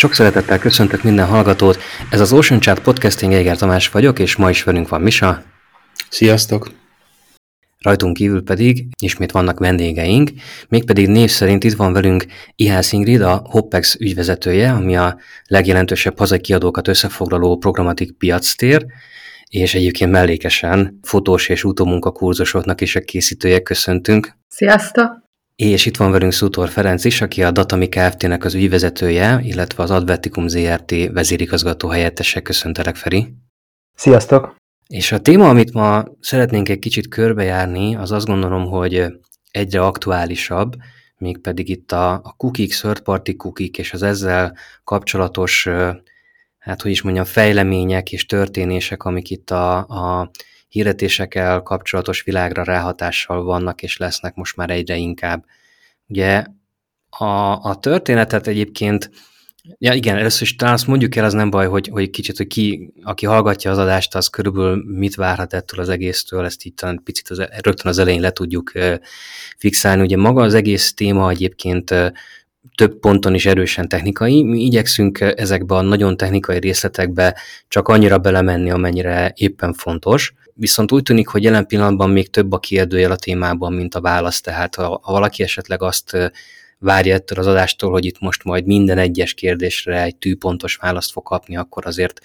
Sok szeretettel köszöntök minden hallgatót. Ez az Ocean Chat podcasting, Éger Tamás vagyok, és ma is velünk van Misa. Sziasztok! Rajtunk kívül pedig ismét vannak vendégeink, mégpedig név szerint itt van velünk Ihász Ingrid, a Hoppex ügyvezetője, ami a legjelentősebb hazai kiadókat összefoglaló programatik piactér, és egyébként mellékesen fotós és utómunkakurzusoknak is a készítője köszöntünk. Sziasztok! És itt van velünk Szutor Ferenc is, aki a Datami Kft-nek az ügyvezetője, illetve az Advertikum ZRT vezérigazgató helyettese. Köszöntelek, Feri! Sziasztok! És a téma, amit ma szeretnénk egy kicsit körbejárni, az azt gondolom, hogy egyre aktuálisabb, mégpedig itt a, a cookies, third party cookies és az ezzel kapcsolatos, hát hogy is mondjam, fejlemények és történések, amik itt a, a hirdetésekkel kapcsolatos világra ráhatással vannak és lesznek most már egyre inkább. Ugye a, a történetet egyébként Ja igen, először is talán azt mondjuk el, az nem baj, hogy, hogy kicsit, hogy ki, aki hallgatja az adást, az körülbelül mit várhat ettől az egésztől, ezt így talán picit az, rögtön az elején le tudjuk fixálni. Ugye maga az egész téma egyébként több ponton is erősen technikai. Mi igyekszünk ezekbe a nagyon technikai részletekbe csak annyira belemenni, amennyire éppen fontos. Viszont úgy tűnik, hogy jelen pillanatban még több a kérdőjel a témában, mint a válasz. Tehát ha, ha valaki esetleg azt várja ettől az adástól, hogy itt most majd minden egyes kérdésre egy tűpontos választ fog kapni, akkor azért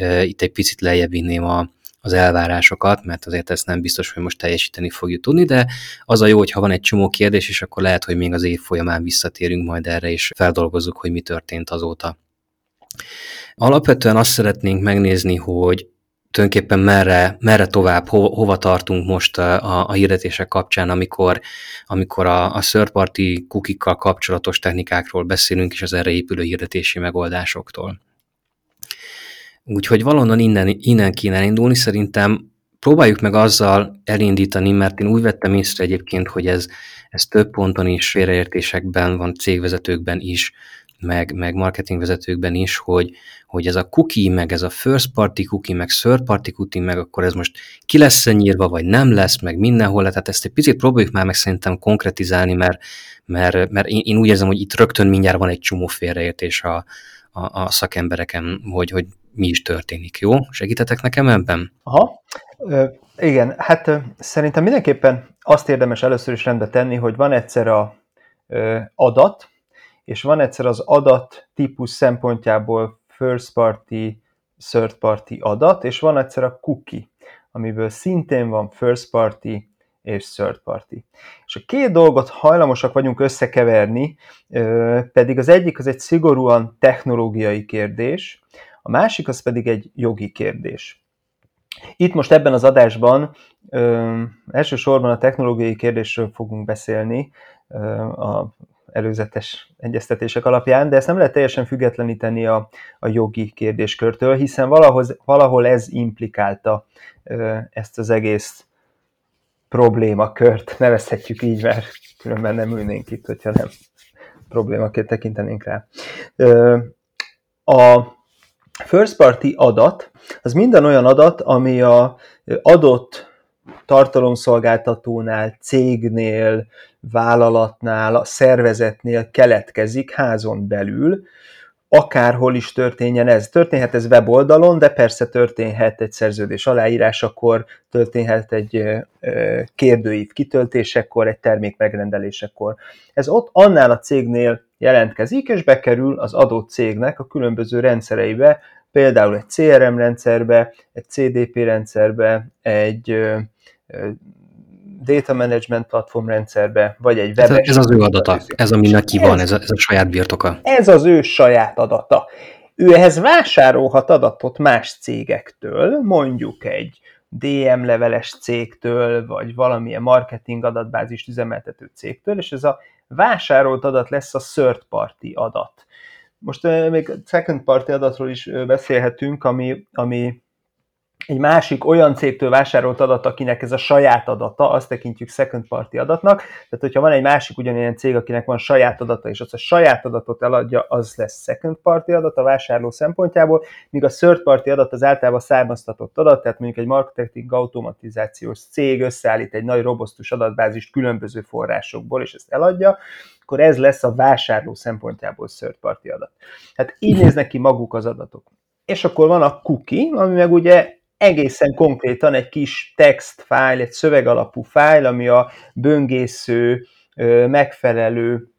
uh, itt egy picit lejjebb vinném a, az elvárásokat, mert azért ezt nem biztos, hogy most teljesíteni fogjuk tudni, de az a jó, hogy ha van egy csomó kérdés, és akkor lehet, hogy még az év folyamán visszatérünk majd erre, és feldolgozzuk, hogy mi történt azóta. Alapvetően azt szeretnénk megnézni, hogy tulajdonképpen merre, merre tovább, ho, hova tartunk most a, a hirdetések kapcsán, amikor, amikor a, a szörparti kukikkal kapcsolatos technikákról beszélünk, és az erre épülő hirdetési megoldásoktól. Úgyhogy valonnan innen, innen kéne indulni, szerintem próbáljuk meg azzal elindítani, mert én úgy vettem észre egyébként, hogy ez, ez több ponton is, félreértésekben van, cégvezetőkben is, meg, meg marketingvezetőkben is, hogy, hogy ez a cookie, meg ez a first party cookie, meg third party cookie, meg akkor ez most ki lesz nyírva, vagy nem lesz, meg mindenhol, tehát ezt egy picit próbáljuk már meg szerintem konkretizálni, mert, mert, mert én, én úgy érzem, hogy itt rögtön mindjárt van egy csomó félreértés a, a, a szakembereken, hogy, hogy mi is történik, jó? Segítetek nekem ebben? Aha, Ö, igen, hát szerintem mindenképpen azt érdemes először is rendbe tenni, hogy van egyszer a ö, adat, és van egyszer az adat típus szempontjából first party, third party adat, és van egyszer a cookie, amiből szintén van first party és third party. És a két dolgot hajlamosak vagyunk összekeverni, pedig az egyik az egy szigorúan technológiai kérdés, a másik az pedig egy jogi kérdés. Itt most ebben az adásban ö, elsősorban a technológiai kérdésről fogunk beszélni, ö, a előzetes egyeztetések alapján, de ezt nem lehet teljesen függetleníteni a, a jogi kérdéskörtől, hiszen valahol, valahol ez implikálta ezt az egész problémakört, nevezhetjük így, mert különben nem ülnénk itt, hogyha nem problémaként tekintenénk rá. A first party adat, az minden olyan adat, ami a adott tartalomszolgáltatónál, cégnél, vállalatnál, a szervezetnél keletkezik házon belül, akárhol is történjen ez. Történhet ez weboldalon, de persze történhet egy szerződés aláírásakor, történhet egy kérdőív kitöltésekor, egy termék megrendelésekor. Ez ott annál a cégnél jelentkezik, és bekerül az adott cégnek a különböző rendszereibe, például egy CRM rendszerbe, egy CDP rendszerbe, egy data management platform rendszerbe, vagy egy webes... Ez, ez az ő adata, ez ami neki van, ez a, ez a saját birtoka. Ez az ő saját adata. Ő ehhez vásárolhat adatot más cégektől, mondjuk egy DM leveles cégtől, vagy valamilyen marketing adatbázist üzemeltető cégtől, és ez a vásárolt adat lesz a third party adat. Most még second party adatról is beszélhetünk, ami, ami egy másik olyan cégtől vásárolt adat, akinek ez a saját adata, azt tekintjük second party adatnak. Tehát, hogyha van egy másik ugyanilyen cég, akinek van saját adata, és az a saját adatot eladja, az lesz second party adat a vásárló szempontjából, míg a third party adat az általában származtatott adat, tehát mondjuk egy marketing automatizációs cég összeállít egy nagy robosztus adatbázist különböző forrásokból, és ezt eladja, akkor ez lesz a vásárló szempontjából third party adat. Tehát így néznek ki maguk az adatok. És akkor van a cookie, ami meg ugye egészen konkrétan egy kis text fájl, egy szövegalapú fájl, ami a böngésző megfelelő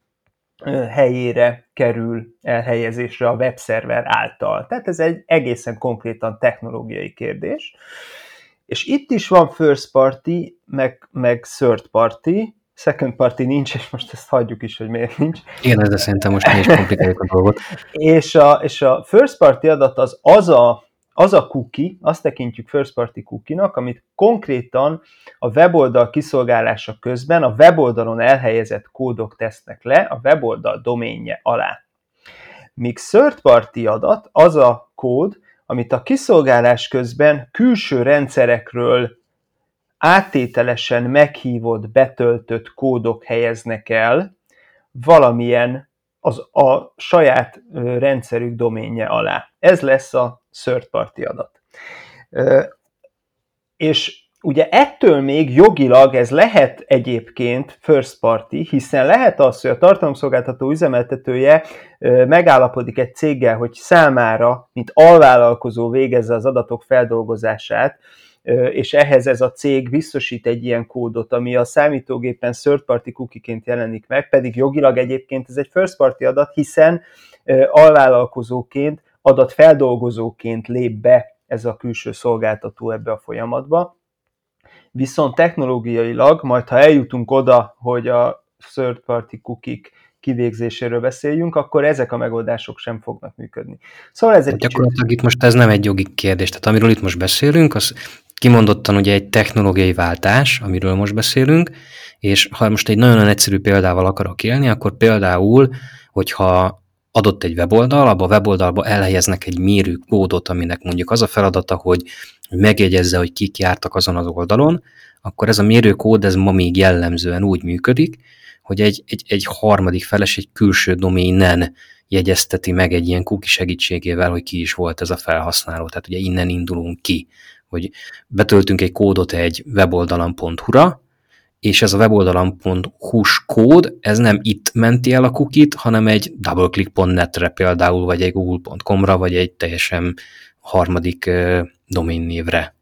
helyére kerül elhelyezésre a webszerver által. Tehát ez egy egészen konkrétan technológiai kérdés. És itt is van first party, meg, meg third party, second party nincs, és most ezt hagyjuk is, hogy miért nincs. Igen, ez szerintem most mi is komplikáljuk a dolgot. és, a, és a first party adat az az a az a cookie, azt tekintjük first party cookie-nak, amit konkrétan a weboldal kiszolgálása közben a weboldalon elhelyezett kódok tesznek le a weboldal doménje alá. Míg third party adat az a kód, amit a kiszolgálás közben külső rendszerekről áttételesen meghívott, betöltött kódok helyeznek el valamilyen az a saját rendszerük doménje alá. Ez lesz a third party adat. És ugye ettől még jogilag ez lehet egyébként first party, hiszen lehet az, hogy a tartalomszolgáltató üzemeltetője megállapodik egy céggel, hogy számára, mint alvállalkozó végezze az adatok feldolgozását, és ehhez ez a cég biztosít egy ilyen kódot, ami a számítógépen third party cookie-ként jelenik meg, pedig jogilag egyébként ez egy first party adat, hiszen alvállalkozóként, adatfeldolgozóként lép be ez a külső szolgáltató ebbe a folyamatba. Viszont technológiailag, majd ha eljutunk oda, hogy a third party cookie kivégzéséről beszéljünk, akkor ezek a megoldások sem fognak működni. Szóval ez egy Gyakorlatilag kicsit... itt most ez nem egy jogi kérdés, tehát amiről itt most beszélünk, az kimondottan ugye egy technológiai váltás, amiről most beszélünk, és ha most egy nagyon egyszerű példával akarok élni, akkor például, hogyha adott egy weboldal, abba a weboldalba elhelyeznek egy mérő kódot, aminek mondjuk az a feladata, hogy megjegyezze, hogy kik jártak azon az oldalon, akkor ez a mérőkód, ez ma még jellemzően úgy működik, hogy egy, egy, egy harmadik feles, egy külső doménen jegyezteti meg egy ilyen cookie segítségével, hogy ki is volt ez a felhasználó. Tehát ugye innen indulunk ki hogy betöltünk egy kódot egy weboldalon.hu-ra, és ez a weboldalon.hu-s kód, ez nem itt menti el a kukit, hanem egy doubleclick.net-re például, vagy egy google.com-ra, vagy egy teljesen harmadik uh, doménnévre.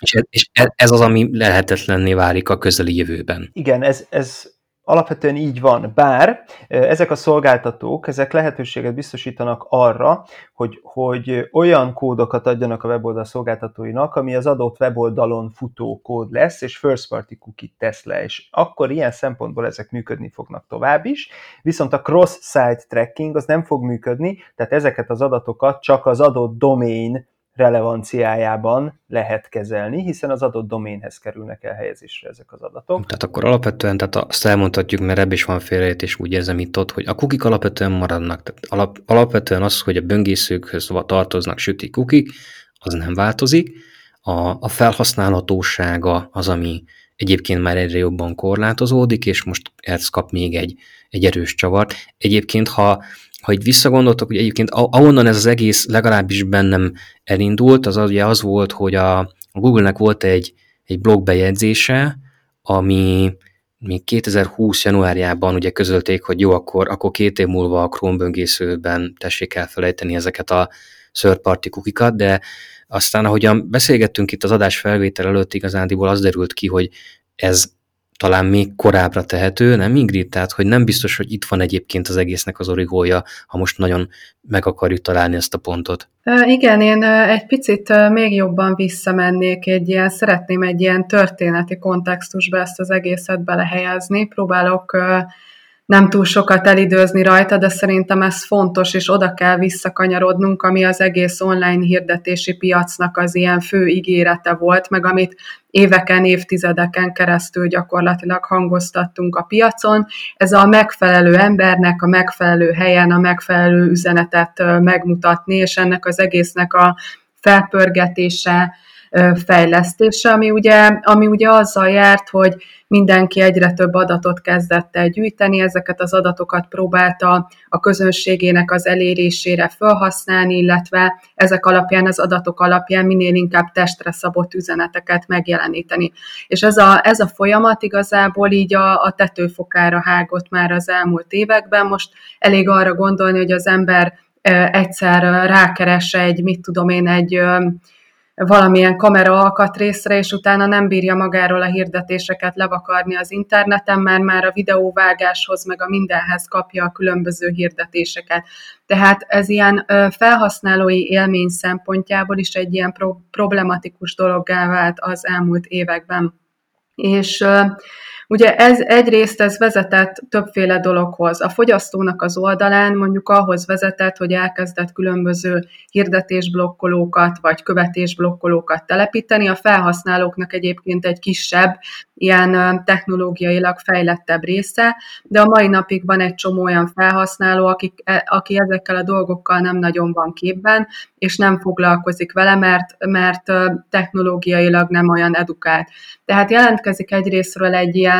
És, ez, és e, ez az, ami lehetetlenné válik a közeli jövőben. Igen, ez, ez Alapvetően így van, bár ezek a szolgáltatók, ezek lehetőséget biztosítanak arra, hogy, hogy olyan kódokat adjanak a weboldal szolgáltatóinak, ami az adott weboldalon futó kód lesz, és first party cookie tesz le, és akkor ilyen szempontból ezek működni fognak tovább is, viszont a cross-site tracking az nem fog működni, tehát ezeket az adatokat csak az adott domain relevanciájában lehet kezelni, hiszen az adott doménhez kerülnek el helyezésre ezek az adatok. Tehát akkor alapvetően, tehát azt elmondhatjuk, mert ebben is van félreértés, úgy érzem itt ott, hogy a kukik alapvetően maradnak. Tehát alap, alapvetően az, hogy a böngészőkhöz tartoznak süti kukik, az nem változik. A, a felhasználhatósága az, ami egyébként már egyre jobban korlátozódik, és most ez kap még egy, egy erős csavart. Egyébként, ha ha így visszagondoltok, hogy egyébként ahonnan ez az egész legalábbis bennem elindult, az ugye az volt, hogy a, a Google-nek volt egy, egy blogbejegyzése, ami még 2020 januárjában ugye közölték, hogy jó, akkor, akkor két év múlva a Chrome böngészőben tessék elfelejteni ezeket a third party kukikat, de aztán ahogyan beszélgettünk itt az adás felvétel előtt, igazándiból az derült ki, hogy ez talán még korábbra tehető, nem Ingrid? Tehát, hogy nem biztos, hogy itt van egyébként az egésznek az origója, ha most nagyon meg akarjuk találni ezt a pontot. Igen, én egy picit még jobban visszamennék egy ilyen, szeretném egy ilyen történeti kontextusba ezt az egészet belehelyezni. Próbálok nem túl sokat elidőzni rajta, de szerintem ez fontos, és oda kell visszakanyarodnunk, ami az egész online hirdetési piacnak az ilyen fő ígérete volt, meg amit éveken, évtizedeken keresztül gyakorlatilag hangoztattunk a piacon. Ez a megfelelő embernek a megfelelő helyen a megfelelő üzenetet megmutatni, és ennek az egésznek a felpörgetése, fejlesztése, ami ugye, ami ugye azzal járt, hogy mindenki egyre több adatot kezdett el gyűjteni, ezeket az adatokat próbálta a közönségének az elérésére felhasználni, illetve ezek alapján, az adatok alapján minél inkább testre szabott üzeneteket megjeleníteni. És ez a, ez a folyamat igazából így a, a tetőfokára hágott már az elmúlt években. Most elég arra gondolni, hogy az ember egyszer rákeres egy, mit tudom én, egy valamilyen kamera alkatrészre, és utána nem bírja magáról a hirdetéseket levakarni az interneten, mert már a videóvágáshoz, meg a mindenhez kapja a különböző hirdetéseket. Tehát ez ilyen felhasználói élmény szempontjából is egy ilyen problematikus dologgá vált az elmúlt években. És Ugye ez egyrészt ez vezetett többféle dologhoz. A fogyasztónak az oldalán mondjuk ahhoz vezetett, hogy elkezdett különböző hirdetésblokkolókat vagy követésblokkolókat telepíteni. A felhasználóknak egyébként egy kisebb, ilyen technológiailag fejlettebb része, de a mai napig van egy csomó olyan felhasználó, akik, e, aki ezekkel a dolgokkal nem nagyon van képben, és nem foglalkozik vele, mert, mert technológiailag nem olyan edukált. Tehát jelentkezik egyrésztről egy ilyen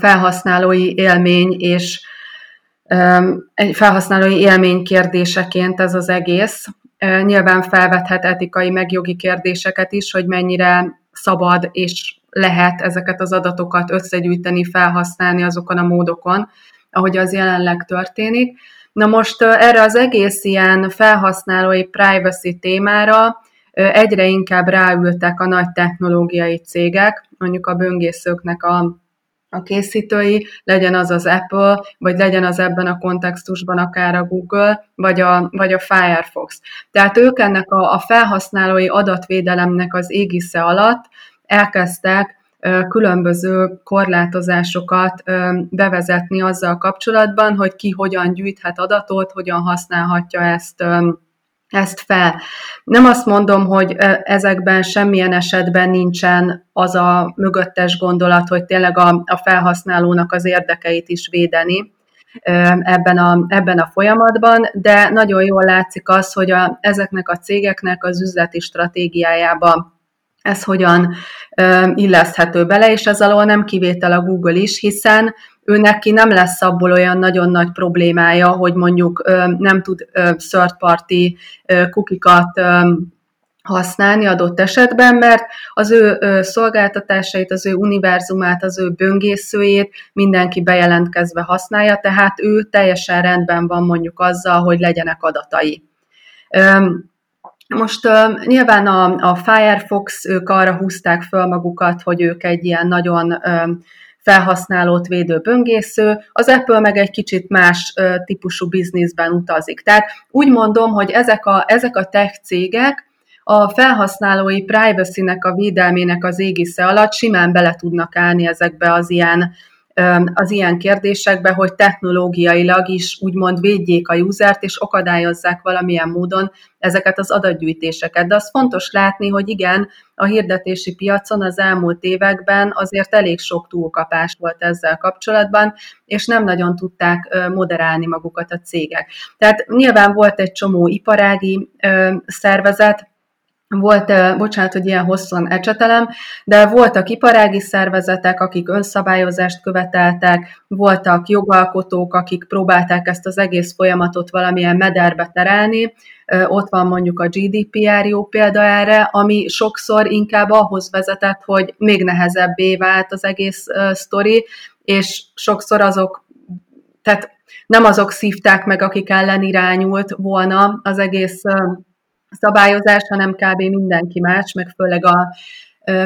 felhasználói élmény és egy felhasználói élmény kérdéseként ez az egész. Nyilván felvethet etikai meg jogi kérdéseket is, hogy mennyire szabad és lehet ezeket az adatokat összegyűjteni, felhasználni azokon a módokon, ahogy az jelenleg történik. Na most erre az egész ilyen felhasználói privacy témára egyre inkább ráültek a nagy technológiai cégek, mondjuk a böngészőknek a, a készítői, legyen az az Apple, vagy legyen az ebben a kontextusban akár a Google, vagy a, vagy a Firefox. Tehát ők ennek a, a felhasználói adatvédelemnek az égisze alatt elkezdtek különböző korlátozásokat bevezetni azzal kapcsolatban, hogy ki hogyan gyűjthet adatot, hogyan használhatja ezt ezt fel. Nem azt mondom, hogy ezekben semmilyen esetben nincsen az a mögöttes gondolat, hogy tényleg a, a felhasználónak az érdekeit is védeni ebben a, ebben a folyamatban, de nagyon jól látszik az, hogy a, ezeknek a cégeknek az üzleti stratégiájába ez hogyan illeszthető bele, és ez alól nem kivétel a Google is, hiszen ő neki nem lesz abból olyan nagyon nagy problémája, hogy mondjuk nem tud third party kukikat használni adott esetben, mert az ő szolgáltatásait, az ő univerzumát, az ő böngészőjét mindenki bejelentkezve használja, tehát ő teljesen rendben van mondjuk azzal, hogy legyenek adatai. Most uh, nyilván a, a Firefox, ők arra húzták föl magukat, hogy ők egy ilyen nagyon uh, felhasználót védő böngésző, az Apple meg egy kicsit más uh, típusú bizniszben utazik. Tehát úgy mondom, hogy ezek a, ezek a tech cégek a felhasználói privacy-nek a védelmének az égisze alatt simán bele tudnak állni ezekbe az ilyen az ilyen kérdésekbe, hogy technológiailag is úgymond védjék a usert, és akadályozzák valamilyen módon ezeket az adatgyűjtéseket. De az fontos látni, hogy igen, a hirdetési piacon az elmúlt években azért elég sok túlkapás volt ezzel kapcsolatban, és nem nagyon tudták moderálni magukat a cégek. Tehát nyilván volt egy csomó iparági szervezet, volt, bocsánat, hogy ilyen hosszan ecsetelem, de voltak iparági szervezetek, akik önszabályozást követeltek, voltak jogalkotók, akik próbálták ezt az egész folyamatot valamilyen mederbe terelni. Ott van mondjuk a GDPR jó példa erre, ami sokszor inkább ahhoz vezetett, hogy még nehezebbé vált az egész sztori, és sokszor azok, tehát nem azok szívták meg, akik ellen irányult volna az egész szabályozás, hanem kb. mindenki más, meg főleg a,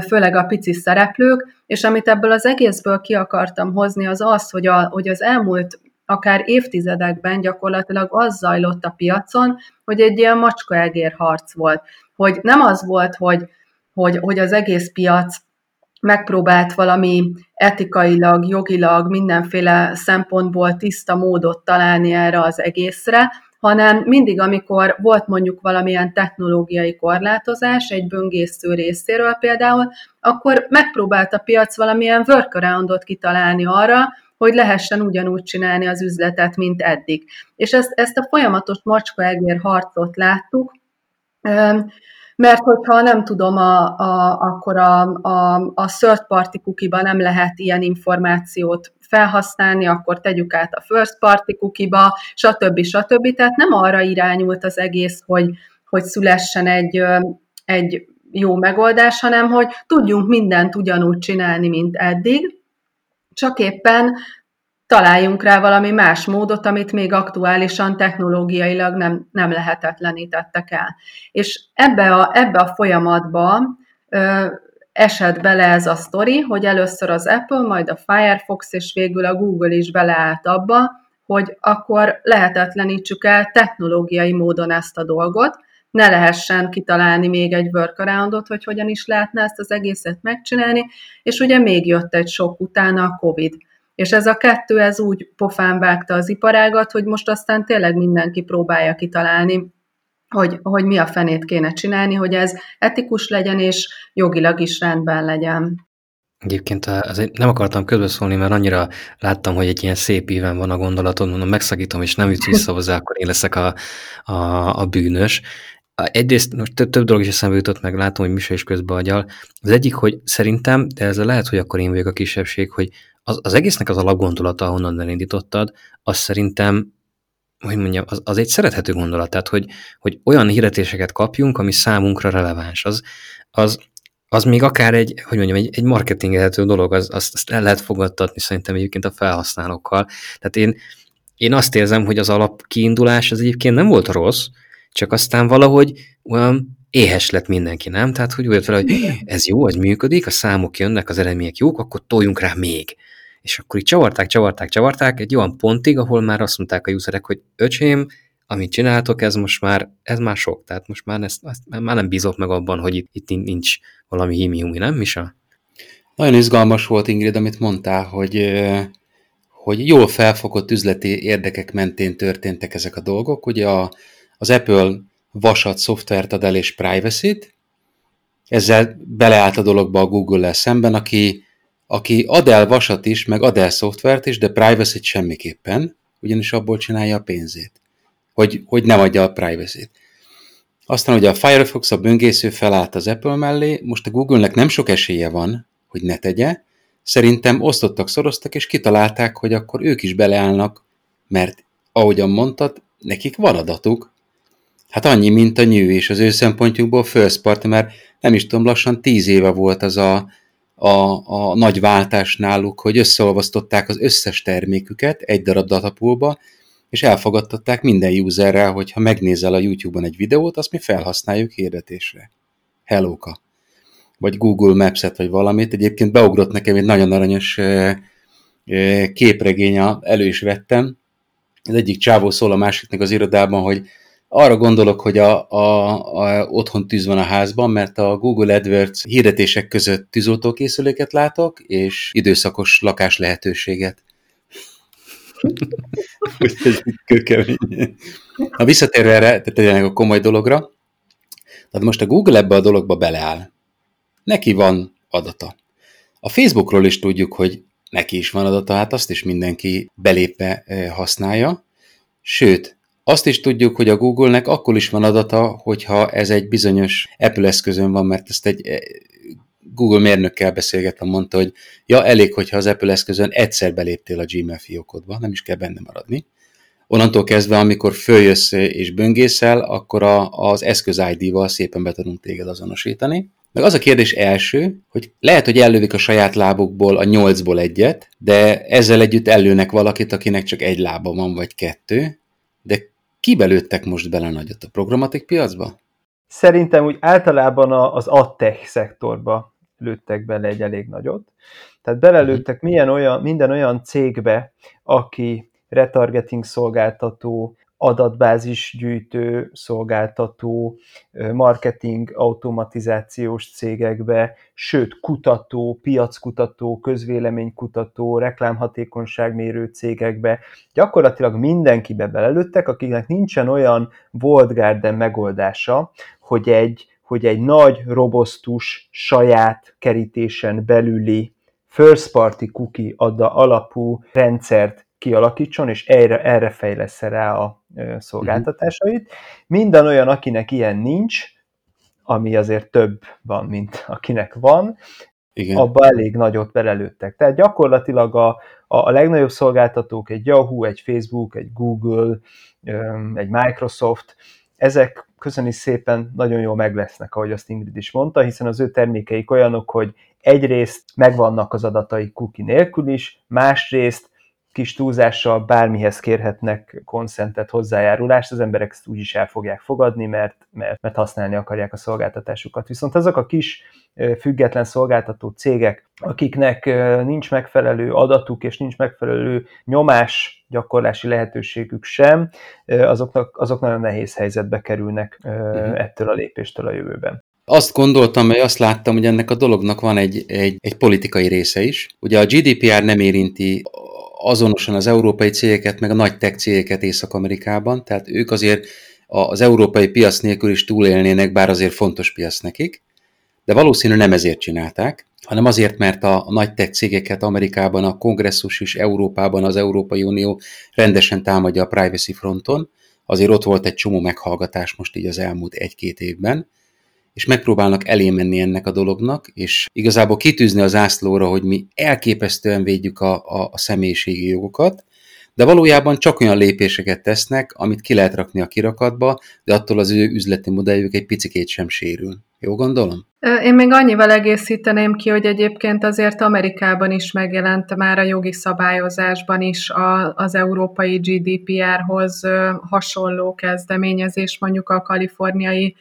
főleg a pici szereplők, és amit ebből az egészből ki akartam hozni, az az, hogy, a, hogy az elmúlt akár évtizedekben gyakorlatilag az zajlott a piacon, hogy egy ilyen macskaegér harc volt. Hogy nem az volt, hogy, hogy, hogy az egész piac megpróbált valami etikailag, jogilag, mindenféle szempontból tiszta módot találni erre az egészre, hanem mindig, amikor volt mondjuk valamilyen technológiai korlátozás egy böngésző részéről például, akkor megpróbált a piac valamilyen workaroundot kitalálni arra, hogy lehessen ugyanúgy csinálni az üzletet, mint eddig. És ezt, ezt a folyamatos macska-egér harcot láttuk, mert hogyha nem tudom, a, a, akkor a, a, a third party cookie nem lehet ilyen információt felhasználni, akkor tegyük át a first party cookie-ba, stb. stb. Tehát nem arra irányult az egész, hogy, hogy szülessen egy, egy jó megoldás, hanem hogy tudjunk mindent ugyanúgy csinálni, mint eddig, csak éppen találjunk rá valami más módot, amit még aktuálisan technológiailag nem, nem lehetetlenítettek el. És ebbe a, ebbe a folyamatba esett bele ez a sztori, hogy először az Apple, majd a Firefox, és végül a Google is beleállt abba, hogy akkor lehetetlenítsük el technológiai módon ezt a dolgot, ne lehessen kitalálni még egy workaroundot, hogy hogyan is lehetne ezt az egészet megcsinálni, és ugye még jött egy sok utána a COVID. És ez a kettő, ez úgy pofán vágta az iparágat, hogy most aztán tényleg mindenki próbálja kitalálni, hogy, hogy mi a fenét kéne csinálni, hogy ez etikus legyen, és jogilag is rendben legyen. Egyébként azért nem akartam közbeszólni, mert annyira láttam, hogy egy ilyen szép íven van a gondolaton, mondom, megszakítom, és nem jutsz vissza hozzá, akkor én leszek a, a, a bűnös. Egyrészt most több, több dolog is eszembe jutott, meg látom, hogy Misa is közbeagyal. Az egyik, hogy szerintem, de ez lehet, hogy akkor én vagyok a kisebbség, hogy az, az egésznek az alapgondolata, ahonnan elindítottad, az szerintem hogy mondjam, az, az egy szerethető gondolat, tehát hogy, hogy olyan hirdetéseket kapjunk, ami számunkra releváns. Az, az, az még akár egy, hogy mondjam, egy, egy marketingelhető dolog, az, azt, azt el lehet fogadtatni szerintem egyébként a felhasználókkal. Tehát én, én azt érzem, hogy az alapkiindulás az egyébként nem volt rossz, csak aztán valahogy olyan éhes lett mindenki, nem? Tehát, hogy úgy vele, hogy ez jó, ez működik, a számok jönnek, az eredmények jók, akkor toljunk rá még. És akkor így csavarták, csavarták, csavarták egy olyan pontig, ahol már azt mondták a userek, hogy öcsém, amit csináltok, ez most már, ez már sok, tehát most már, ezt, ezt, már nem bízok meg abban, hogy itt, itt nincs valami himi nem, Misa? Nagyon izgalmas volt, Ingrid, amit mondtál, hogy, hogy jól felfogott üzleti érdekek mentén történtek ezek a dolgok. Ugye a, az Apple vasat szoftvert ad el és privacy-t, ezzel beleállt a dologba a Google-lel szemben, aki, aki ad el vasat is, meg ad el szoftvert is, de privacy-t semmiképpen, ugyanis abból csinálja a pénzét, hogy, hogy nem adja a privacy-t. Aztán ugye a Firefox, a böngésző felállt az Apple mellé, most a Google-nek nem sok esélye van, hogy ne tegye, szerintem osztottak, szoroztak, és kitalálták, hogy akkor ők is beleállnak, mert ahogyan mondtad, nekik van adatuk, Hát annyi, mint a nyű, és az ő szempontjukból first party, mert nem is tudom, lassan tíz éve volt az a, a, a nagy váltás náluk, hogy összeolvasztották az összes terméküket egy darab datapulba, és elfogadtatták minden userrel, hogy ha megnézel a YouTube-on egy videót, azt mi felhasználjuk hirdetésre. Hellóka. Vagy Google Maps-et, vagy valamit. Egyébként beugrott nekem egy nagyon aranyos képregény, elő is vettem. Az egyik csávó szól a másiknak az irodában, hogy arra gondolok, hogy a, a, a, otthon tűz van a házban, mert a Google AdWords hirdetések között tűzoltókészüléket látok, és időszakos lakás lehetőséget. ez kőkemény. Ha visszatérve erre, tehát a komoly dologra, tehát most a Google ebbe a dologba beleáll. Neki van adata. A Facebookról is tudjuk, hogy neki is van adata, hát azt is mindenki belépve eh, használja. Sőt, azt is tudjuk, hogy a Google-nek akkor is van adata, hogyha ez egy bizonyos Apple eszközön van, mert ezt egy eh, Google mérnökkel beszélgetve mondta, hogy ja, elég, hogyha az Apple eszközön egyszer beléptél a Gmail fiókodba, nem is kell benne maradni. Onnantól kezdve, amikor följössz és böngészel, akkor a, az eszköz ID-val szépen be tudunk téged azonosítani. Meg az a kérdés első, hogy lehet, hogy ellövik a saját lábukból a nyolcból egyet, de ezzel együtt ellőnek valakit, akinek csak egy lába van, vagy kettő, de Kibe lőttek most bele nagyot a programatik piacba? Szerintem úgy általában az adtech szektorba lőttek bele egy elég nagyot. Tehát belelőttek mhm. milyen olyan, minden olyan cégbe, aki retargeting szolgáltató, adatbázis gyűjtő szolgáltató, marketing automatizációs cégekbe, sőt kutató, piackutató, közvéleménykutató, reklámhatékonyságmérő cégekbe. Gyakorlatilag mindenkibe belelőttek, akiknek nincsen olyan World Garden megoldása, hogy egy, hogy egy nagy, robosztus, saját kerítésen belüli first party cookie adda alapú rendszert kialakítson, és erre, erre fejlesz rá a szolgáltatásait. Minden olyan, akinek ilyen nincs, ami azért több van, mint akinek van, Igen. abba elég nagyot belelőttek. Tehát gyakorlatilag a, a, a legnagyobb szolgáltatók, egy Yahoo, egy Facebook, egy Google, egy Microsoft, ezek közön is szépen nagyon jól meg lesznek, ahogy azt Ingrid is mondta, hiszen az ő termékeik olyanok, hogy egyrészt megvannak az adatai cookie nélkül is, másrészt kis túlzással bármihez kérhetnek konszentet, hozzájárulást, az emberek ezt úgy is el fogják fogadni, mert, mert, mert használni akarják a szolgáltatásukat. Viszont azok a kis független szolgáltató cégek, akiknek nincs megfelelő adatuk és nincs megfelelő nyomás gyakorlási lehetőségük sem, azoknak, azok nagyon nehéz helyzetbe kerülnek uh-huh. ettől a lépéstől a jövőben. Azt gondoltam, mert azt láttam, hogy ennek a dolognak van egy, egy, egy politikai része is. Ugye a GDPR nem érinti azonosan az európai cégeket, meg a nagy tech cégeket Észak-Amerikában, tehát ők azért az európai piac nélkül is túlélnének, bár azért fontos piac nekik, de valószínű nem ezért csinálták, hanem azért, mert a, a nagy tech cégeket Amerikában a kongresszus és Európában az Európai Unió rendesen támadja a privacy fronton, azért ott volt egy csomó meghallgatás most így az elmúlt egy-két évben, és megpróbálnak elé menni ennek a dolognak, és igazából kitűzni az ászlóra, hogy mi elképesztően védjük a, a, a személyiségi jogokat, de valójában csak olyan lépéseket tesznek, amit ki lehet rakni a kirakatba, de attól az ő üzleti modelljük egy picikét sem sérül. Jó gondolom? Én még annyival egészíteném ki, hogy egyébként azért Amerikában is megjelent már a jogi szabályozásban is az európai GDPR-hoz hasonló kezdeményezés, mondjuk a kaliforniai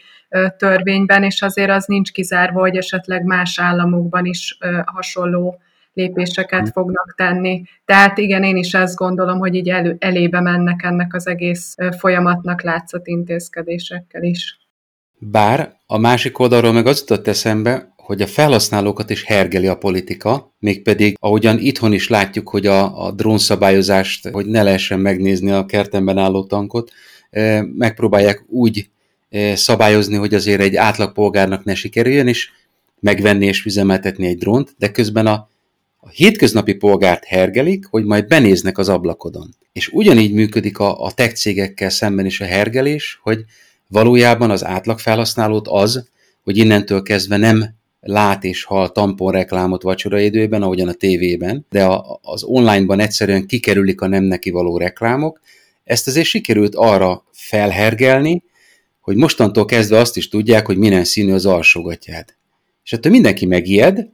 törvényben, és azért az nincs kizárva, hogy esetleg más államokban is hasonló lépéseket fognak tenni. Tehát igen, én is ezt gondolom, hogy így elő, elébe mennek ennek az egész folyamatnak látszott intézkedésekkel is. Bár a másik oldalról meg az jutott eszembe, hogy a felhasználókat is hergeli a politika, mégpedig ahogyan itthon is látjuk, hogy a, a drónszabályozást, hogy ne lehessen megnézni a kertemben álló tankot, megpróbálják úgy szabályozni, hogy azért egy átlagpolgárnak ne sikerüljön, és megvenni és üzemeltetni egy drónt, de közben a, a hétköznapi polgárt hergelik, hogy majd benéznek az ablakodon. És ugyanígy működik a, a tech cégekkel szemben is a hergelés, hogy valójában az átlagfelhasználót az, hogy innentől kezdve nem lát és hal tampon reklámot vacsoraidőben, ahogyan a tévében, de a, az onlineban egyszerűen kikerülik a nem neki való reklámok. Ezt azért sikerült arra felhergelni, hogy mostantól kezdve azt is tudják, hogy milyen színű az alsógatjád. És ettől mindenki megijed,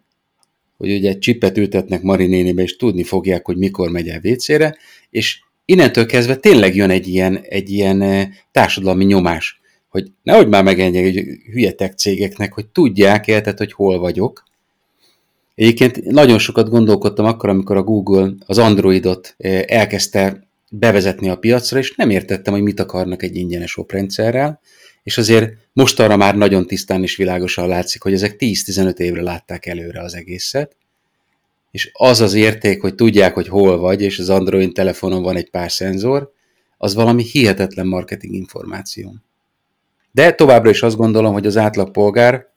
hogy ugye egy csipet ültetnek Marinénibe, és tudni fogják, hogy mikor megy el vécére, és innentől kezdve tényleg jön egy ilyen, egy ilyen eh, társadalmi nyomás, hogy nehogy már megengedjek egy hülyetek cégeknek, hogy tudják érted, hogy hol vagyok. Egyébként nagyon sokat gondolkodtam akkor, amikor a Google az Androidot eh, elkezdte bevezetni a piacra, és nem értettem, hogy mit akarnak egy ingyenes oprendszerrel, és azért most arra már nagyon tisztán és világosan látszik, hogy ezek 10-15 évre látták előre az egészet, és az az érték, hogy tudják, hogy hol vagy, és az Android telefonon van egy pár szenzor, az valami hihetetlen marketing információ. De továbbra is azt gondolom, hogy az átlag polgár,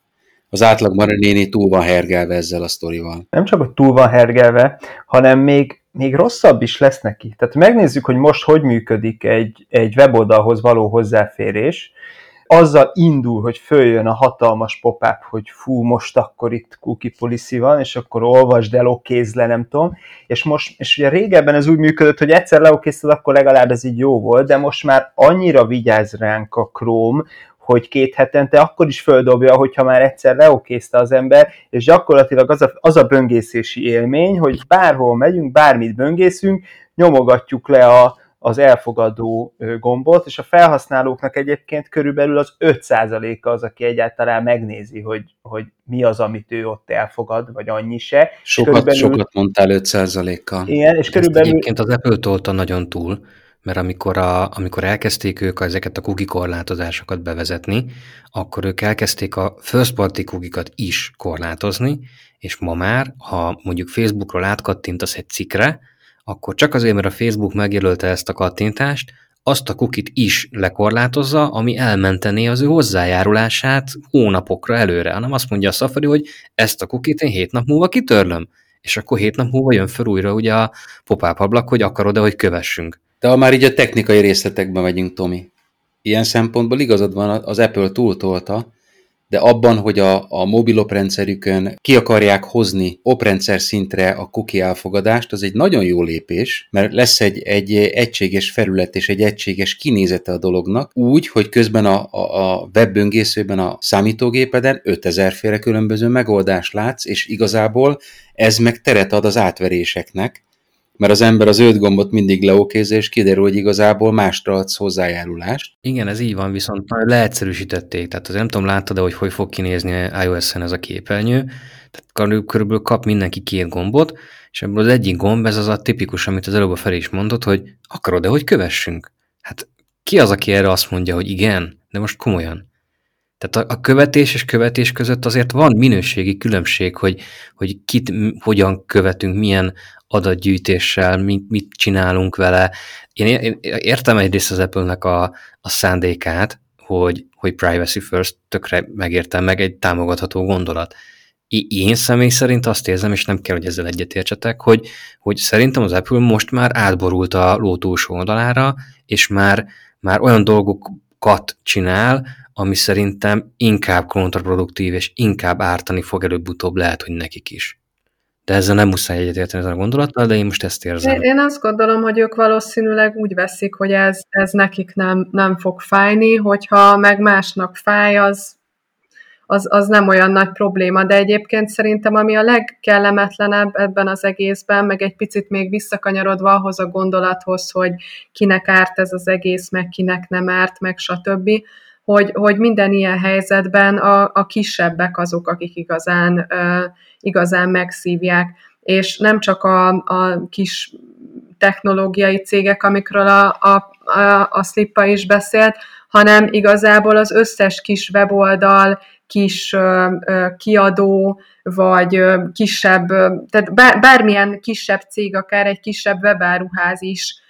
az átlag néni túl van hergelve ezzel a sztorival. Nem csak, hogy túl van hergelve, hanem még, még rosszabb is lesz neki. Tehát megnézzük, hogy most hogy működik egy, egy weboldalhoz való hozzáférés, azzal indul, hogy följön a hatalmas pop hogy fú, most akkor itt cookie policy van, és akkor olvasd el, okézd le, nem tudom. És most, és ugye régebben ez úgy működött, hogy egyszer leokézted, akkor legalább ez így jó volt, de most már annyira vigyáz ránk a Chrome, hogy két hetente akkor is földobja, hogyha már egyszer leokézte az ember, és gyakorlatilag az a, az a böngészési élmény, hogy bárhol megyünk, bármit böngészünk, nyomogatjuk le a, az elfogadó gombot, és a felhasználóknak egyébként körülbelül az 5%-a az, aki egyáltalán megnézi, hogy, hogy mi az, amit ő ott elfogad, vagy annyi se. Sokat, körülbelül... sokat mondtál 5%-kal. Igen, és körülbelül... Egyébként az Apple tolta nagyon túl, mert amikor, a, amikor elkezdték ők ezeket a cookie korlátozásokat bevezetni, akkor ők elkezdték a first party cookie is korlátozni, és ma már, ha mondjuk Facebookról átkattintasz egy cikkre, akkor csak azért, mert a Facebook megjelölte ezt a kattintást, azt a kukit is lekorlátozza, ami elmentené az ő hozzájárulását hónapokra előre, hanem azt mondja a Safari, hogy ezt a kukit én hét nap múlva kitörlöm, és akkor hét nap múlva jön fel újra ugye a pop ablak, hogy akarod-e, hogy kövessünk. De ha már így a technikai részletekbe megyünk, Tomi, ilyen szempontból igazad van, az Apple túltolta, de abban, hogy a, a mobil oprendszerükön ki akarják hozni oprendszer szintre a cookie elfogadást, az egy nagyon jó lépés, mert lesz egy, egy egységes felület és egy egységes kinézete a dolognak, úgy, hogy közben a, a, a webböngészőben a számítógépeden 5000 féle különböző megoldást látsz, és igazából ez meg teret ad az átveréseknek, mert az ember az öt gombot mindig leokézze, és kiderül, hogy igazából másra adsz hozzájárulást. Igen, ez így van, viszont leegyszerűsítették. Tehát az nem tudom, láttad-e, hogy hogy fog kinézni iOS-en ez a képernyő. Tehát körülbelül kap mindenki két gombot, és ebből az egyik gomb, ez az a tipikus, amit az előbb a Feri is mondott, hogy akarod-e, hogy kövessünk? Hát ki az, aki erre azt mondja, hogy igen, de most komolyan. Tehát a, a követés és követés között azért van minőségi különbség, hogy, hogy kit hogyan követünk, milyen adatgyűjtéssel, mit, mit csinálunk vele. Én, én értem egyrészt az Apple-nek a, a szándékát, hogy, hogy privacy first, tökre megértem meg egy támogatható gondolat. Én személy szerint azt érzem, és nem kell, hogy ezzel egyetértsetek, hogy, hogy szerintem az Apple most már átborult a ló túlsó oldalára, és már, már olyan dolgokat csinál, ami szerintem inkább kontraproduktív, és inkább ártani fog előbb-utóbb lehet, hogy nekik is. De ezzel nem muszáj egyetérteni ezen a gondolattal, de én most ezt érzem. Én azt gondolom, hogy ők valószínűleg úgy veszik, hogy ez, ez nekik nem, nem fog fájni, hogyha meg másnak fáj, az, az, az nem olyan nagy probléma. De egyébként szerintem, ami a legkellemetlenebb ebben az egészben, meg egy picit még visszakanyarodva ahhoz a gondolathoz, hogy kinek árt ez az egész, meg kinek nem árt, meg stb., hogy, hogy minden ilyen helyzetben a, a kisebbek azok, akik igazán, igazán megszívják. És nem csak a, a kis technológiai cégek, amikről a, a, a, a Slippa is beszélt, hanem igazából az összes kis weboldal, kis ö, ö, kiadó, vagy ö, kisebb, tehát bár, bármilyen kisebb cég, akár egy kisebb webáruház is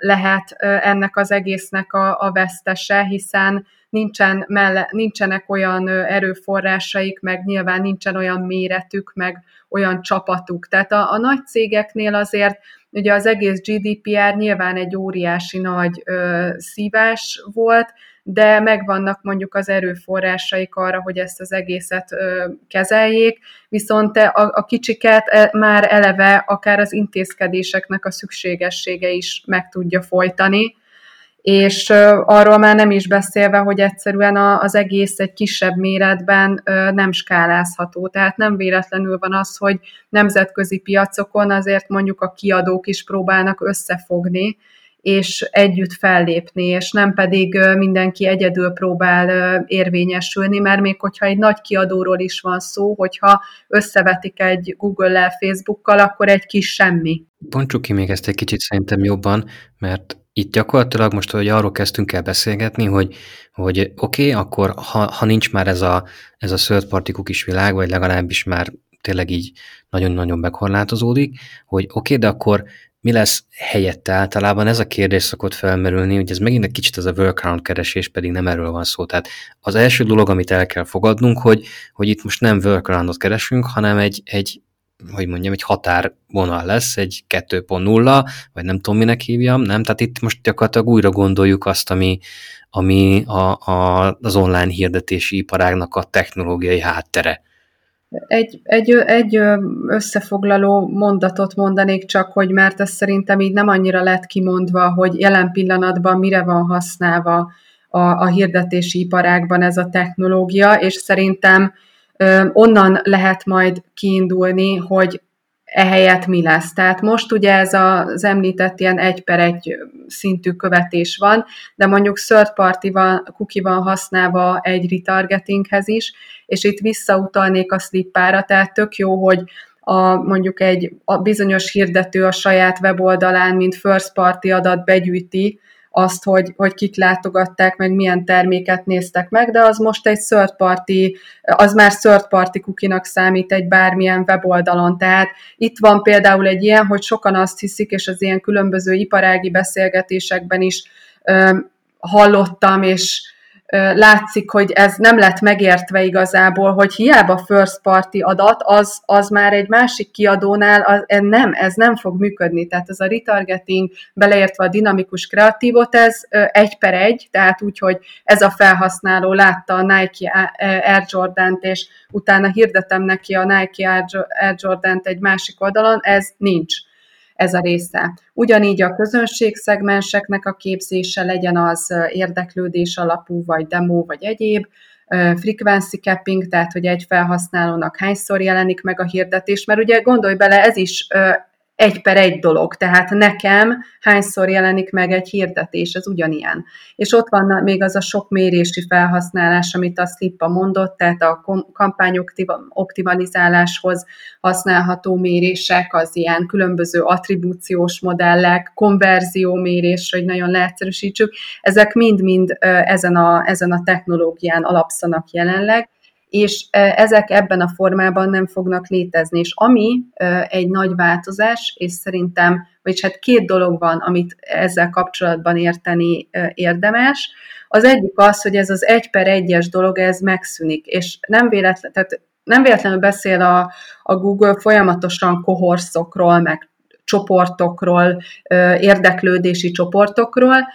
lehet ennek az egésznek a, a vesztese, hiszen nincsen melle, nincsenek olyan erőforrásaik, meg nyilván nincsen olyan méretük, meg olyan csapatuk. Tehát a, a nagy cégeknél azért ugye az egész GDPR nyilván egy óriási nagy ö, szívás volt, de megvannak mondjuk az erőforrásaik arra, hogy ezt az egészet kezeljék, viszont a, a kicsiket e, már eleve akár az intézkedéseknek a szükségessége is meg tudja folytani, és arról már nem is beszélve, hogy egyszerűen az egész egy kisebb méretben nem skálázható. Tehát nem véletlenül van az, hogy nemzetközi piacokon azért mondjuk a kiadók is próbálnak összefogni, és együtt fellépni, és nem pedig mindenki egyedül próbál érvényesülni, mert még hogyha egy nagy kiadóról is van szó, hogyha összevetik egy Google-lel, Facebook-kal, akkor egy kis semmi. Bontsuk ki még ezt egy kicsit szerintem jobban, mert itt gyakorlatilag most, hogy arról kezdtünk el beszélgetni, hogy, hogy oké, okay, akkor ha, ha nincs már ez a, ez a third party is világ, vagy legalábbis már tényleg így nagyon-nagyon bekorlátozódik, hogy oké, okay, de akkor mi lesz helyette általában? Ez a kérdés szokott felmerülni, hogy ez megint egy kicsit az a workaround keresés, pedig nem erről van szó. Tehát az első dolog, amit el kell fogadnunk, hogy, hogy itt most nem workaroundot keresünk, hanem egy, egy hogy mondjam, egy határvonal lesz, egy 2.0, vagy nem tudom, minek hívjam, nem? Tehát itt most gyakorlatilag újra gondoljuk azt, ami, ami a, a, az online hirdetési iparágnak a technológiai háttere. Egy, egy, egy összefoglaló mondatot mondanék csak, hogy mert ez szerintem így nem annyira lett kimondva, hogy jelen pillanatban mire van használva a, a hirdetési iparágban ez a technológia, és szerintem onnan lehet majd kiindulni, hogy ehelyett mi lesz. Tehát most ugye ez az említett ilyen egy per egy szintű követés van, de mondjuk third party van, cookie van használva egy retargetinghez is, és itt visszautalnék a slippára, tehát tök jó, hogy a, mondjuk egy a bizonyos hirdető a saját weboldalán, mint first party adat begyűjti, azt, hogy, hogy kik látogatták, meg milyen terméket néztek meg, de az most egy third party, az már third party kukinak számít egy bármilyen weboldalon. Tehát itt van például egy ilyen, hogy sokan azt hiszik, és az ilyen különböző iparági beszélgetésekben is ö, hallottam, és látszik, hogy ez nem lett megértve igazából, hogy hiába first party adat, az, az már egy másik kiadónál az, nem, ez nem fog működni. Tehát ez a retargeting, beleértve a dinamikus kreatívot, ez egy per egy, tehát úgy, hogy ez a felhasználó látta a Nike Air Jordan-t, és utána hirdetem neki a Nike Air Jordan-t egy másik oldalon, ez nincs ez a része. Ugyanígy a közönségszegmenseknek a képzése legyen az érdeklődés alapú, vagy demo, vagy egyéb, frequency capping, tehát hogy egy felhasználónak hányszor jelenik meg a hirdetés, mert ugye gondolj bele, ez is egy per egy dolog, tehát nekem hányszor jelenik meg egy hirdetés, ez ugyanilyen. És ott van még az a sok mérési felhasználás, amit a Slippa mondott, tehát a kampány optimalizáláshoz használható mérések, az ilyen különböző attribúciós modellek, konverzió mérés, hogy nagyon leegyszerűsítsük, ezek mind-mind ezen a, ezen a technológián alapszanak jelenleg, és ezek ebben a formában nem fognak létezni. És ami egy nagy változás, és szerintem, vagyis hát két dolog van, amit ezzel kapcsolatban érteni érdemes, az egyik az, hogy ez az egy per egyes dolog, ez megszűnik, és nem véletlen, tehát nem véletlenül beszél a, a Google folyamatosan kohorszokról, meg csoportokról, érdeklődési csoportokról,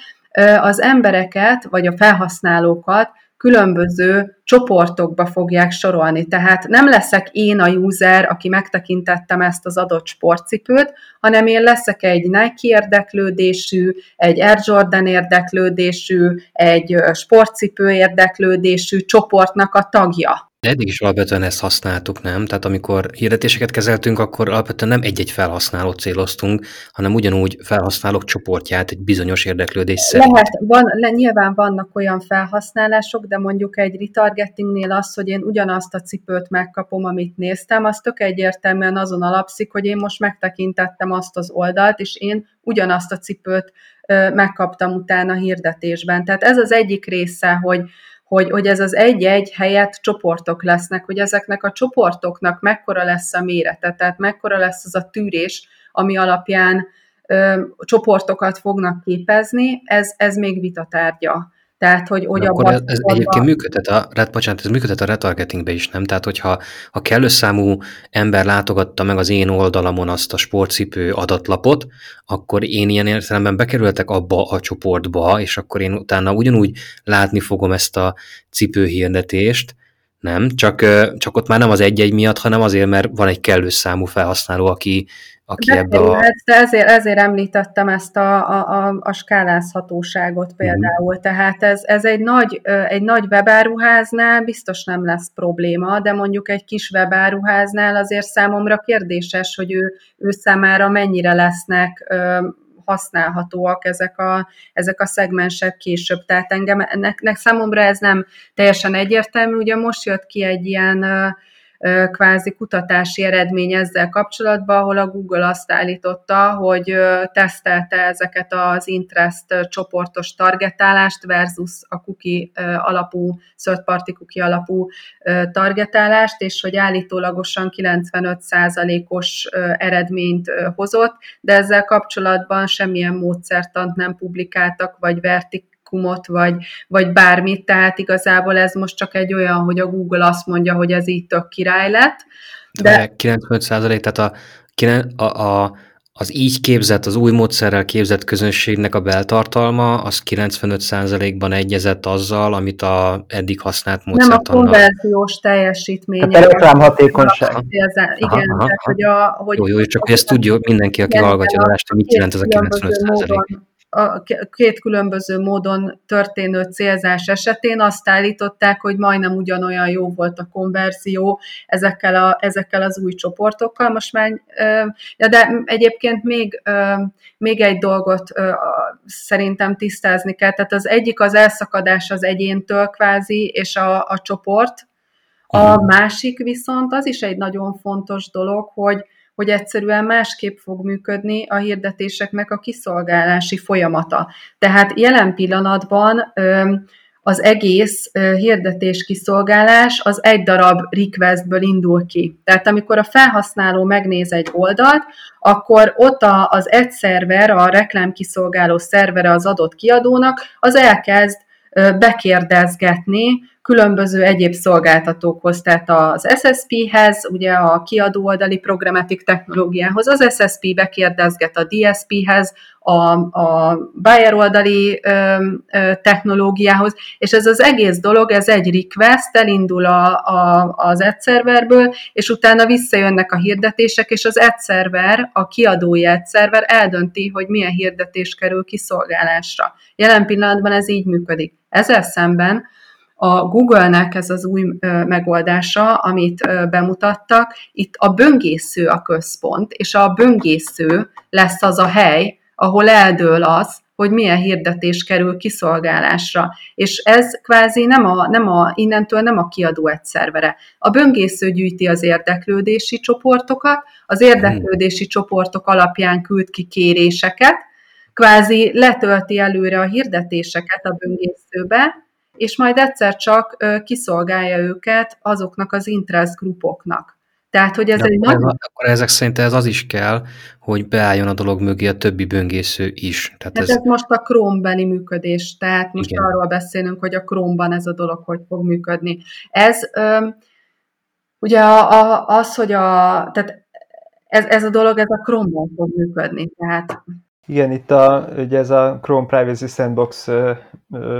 az embereket, vagy a felhasználókat különböző csoportokba fogják sorolni. Tehát nem leszek én a user, aki megtekintettem ezt az adott sportcipőt, hanem én leszek egy Nike érdeklődésű, egy Air Jordan érdeklődésű, egy sportcipő érdeklődésű csoportnak a tagja. De eddig is alapvetően ezt használtuk, nem? Tehát amikor hirdetéseket kezeltünk, akkor alapvetően nem egy-egy felhasználót céloztunk, hanem ugyanúgy felhasználók csoportját egy bizonyos érdeklődés szerint. Lehet, van, le, nyilván vannak olyan felhasználások, de mondjuk egy retargetingnél az, hogy én ugyanazt a cipőt megkapom, amit néztem, az tök egyértelműen azon alapszik, hogy én most megtekintettem azt az oldalt, és én ugyanazt a cipőt ö, megkaptam utána hirdetésben. Tehát ez az egyik része, hogy hogy, hogy ez az egy-egy helyett csoportok lesznek, hogy ezeknek a csoportoknak mekkora lesz a mérete, tehát mekkora lesz az a tűrés, ami alapján ö, csoportokat fognak képezni, ez, ez még vitatárgya. Tehát, hogy, hogy akkor ez, ez egyébként működhet a, bocsánat, ez működhet a retargetingbe is, nem? Tehát, hogyha ha kellő számú ember látogatta meg az én oldalamon azt a sportcipő adatlapot, akkor én ilyen értelemben bekerültek abba a csoportba, és akkor én utána ugyanúgy látni fogom ezt a cipőhirdetést, nem, csak, csak ott már nem az egy-egy miatt, hanem azért, mert van egy kellő számú felhasználó, aki, aki de, ebbe a... Ezért, ezért említettem ezt a, a, a, a skálázhatóságot mhm. például. Mm. Tehát ez, ez egy, nagy, egy nagy webáruháznál biztos nem lesz probléma, de mondjuk egy kis webáruháznál azért számomra kérdéses, hogy ő, ő számára mennyire lesznek használhatóak ezek a, ezek a szegmensek később. Tehát engem, ennek, ennek számomra ez nem teljesen egyértelmű. Ugye most jött ki egy ilyen kvázi kutatási eredmény ezzel kapcsolatban, ahol a Google azt állította, hogy tesztelte ezeket az interest csoportos targetálást versus a cookie alapú, third party cookie alapú targetálást, és hogy állítólagosan 95%-os eredményt hozott, de ezzel kapcsolatban semmilyen módszertant nem publikáltak, vagy vertik kumot, vagy, vagy bármit, tehát igazából ez most csak egy olyan, hogy a Google azt mondja, hogy ez így tök király lett. De... 95 százalék, tehát a, a, a, az így képzett, az új módszerrel képzett közönségnek a beltartalma, az 95%-ban egyezett azzal, amit a eddig használt módszert. Nem a konverziós teljesítmény. Hát a reklámhatékonyság. Igen, aha, aha, tehát, hogy a... Hogy jó, jó, csak hogy ezt tudja mindenki, aki hallgatja a adást, mit jelent ez a 95%. Módon a két különböző módon történő célzás esetén azt állították, hogy majdnem ugyanolyan jó volt a konverzió ezekkel, a, ezekkel az új csoportokkal. Most már, de egyébként még, még egy dolgot szerintem tisztázni kell. Tehát az egyik az elszakadás az egyéntől kvázi, és a, a csoport. A másik viszont az is egy nagyon fontos dolog, hogy hogy egyszerűen másképp fog működni a hirdetéseknek a kiszolgálási folyamata. Tehát jelen pillanatban az egész hirdetés kiszolgálás az egy darab requestből indul ki. Tehát amikor a felhasználó megnéz egy oldalt, akkor ott az egy szerver, a reklámkiszolgáló szervere az adott kiadónak, az elkezd bekérdezgetni különböző egyéb szolgáltatókhoz, tehát az SSP-hez, ugye a kiadó oldali programmatic technológiához, az SSP bekérdezget a DSP-hez, a, a buyer oldali ö, ö, technológiához, és ez az egész dolog, ez egy request, elindul a, a, az ad és utána visszajönnek a hirdetések, és az ad a kiadói ad eldönti, hogy milyen hirdetés kerül kiszolgálásra. Jelen pillanatban ez így működik. Ezzel szemben a Google-nek ez az új megoldása, amit bemutattak, itt a böngésző a központ, és a böngésző lesz az a hely, ahol eldől az, hogy milyen hirdetés kerül kiszolgálásra. És ez kvázi nem a, nem a, innentől nem a kiadó egy szervere. A böngésző gyűjti az érdeklődési csoportokat, az érdeklődési csoportok alapján küld ki kéréseket, kvázi letölti előre a hirdetéseket a böngészőbe, és majd egyszer csak kiszolgálja őket azoknak az interest grupoknak. Tehát, hogy ez De egy akkor, nagy... ez, akkor ezek szerint ez az is kell, hogy beálljon a dolog mögé a többi böngésző is. Tehát ez, ez most a Chrome-beli működés, tehát most Igen. arról beszélünk, hogy a Chrome-ban ez a dolog hogy fog működni. Ez öm, ugye a, a, az, hogy a, tehát ez, ez a dolog, ez a Chrome-ban fog működni, tehát Igen, itt a, ugye ez a Chrome Privacy Sandbox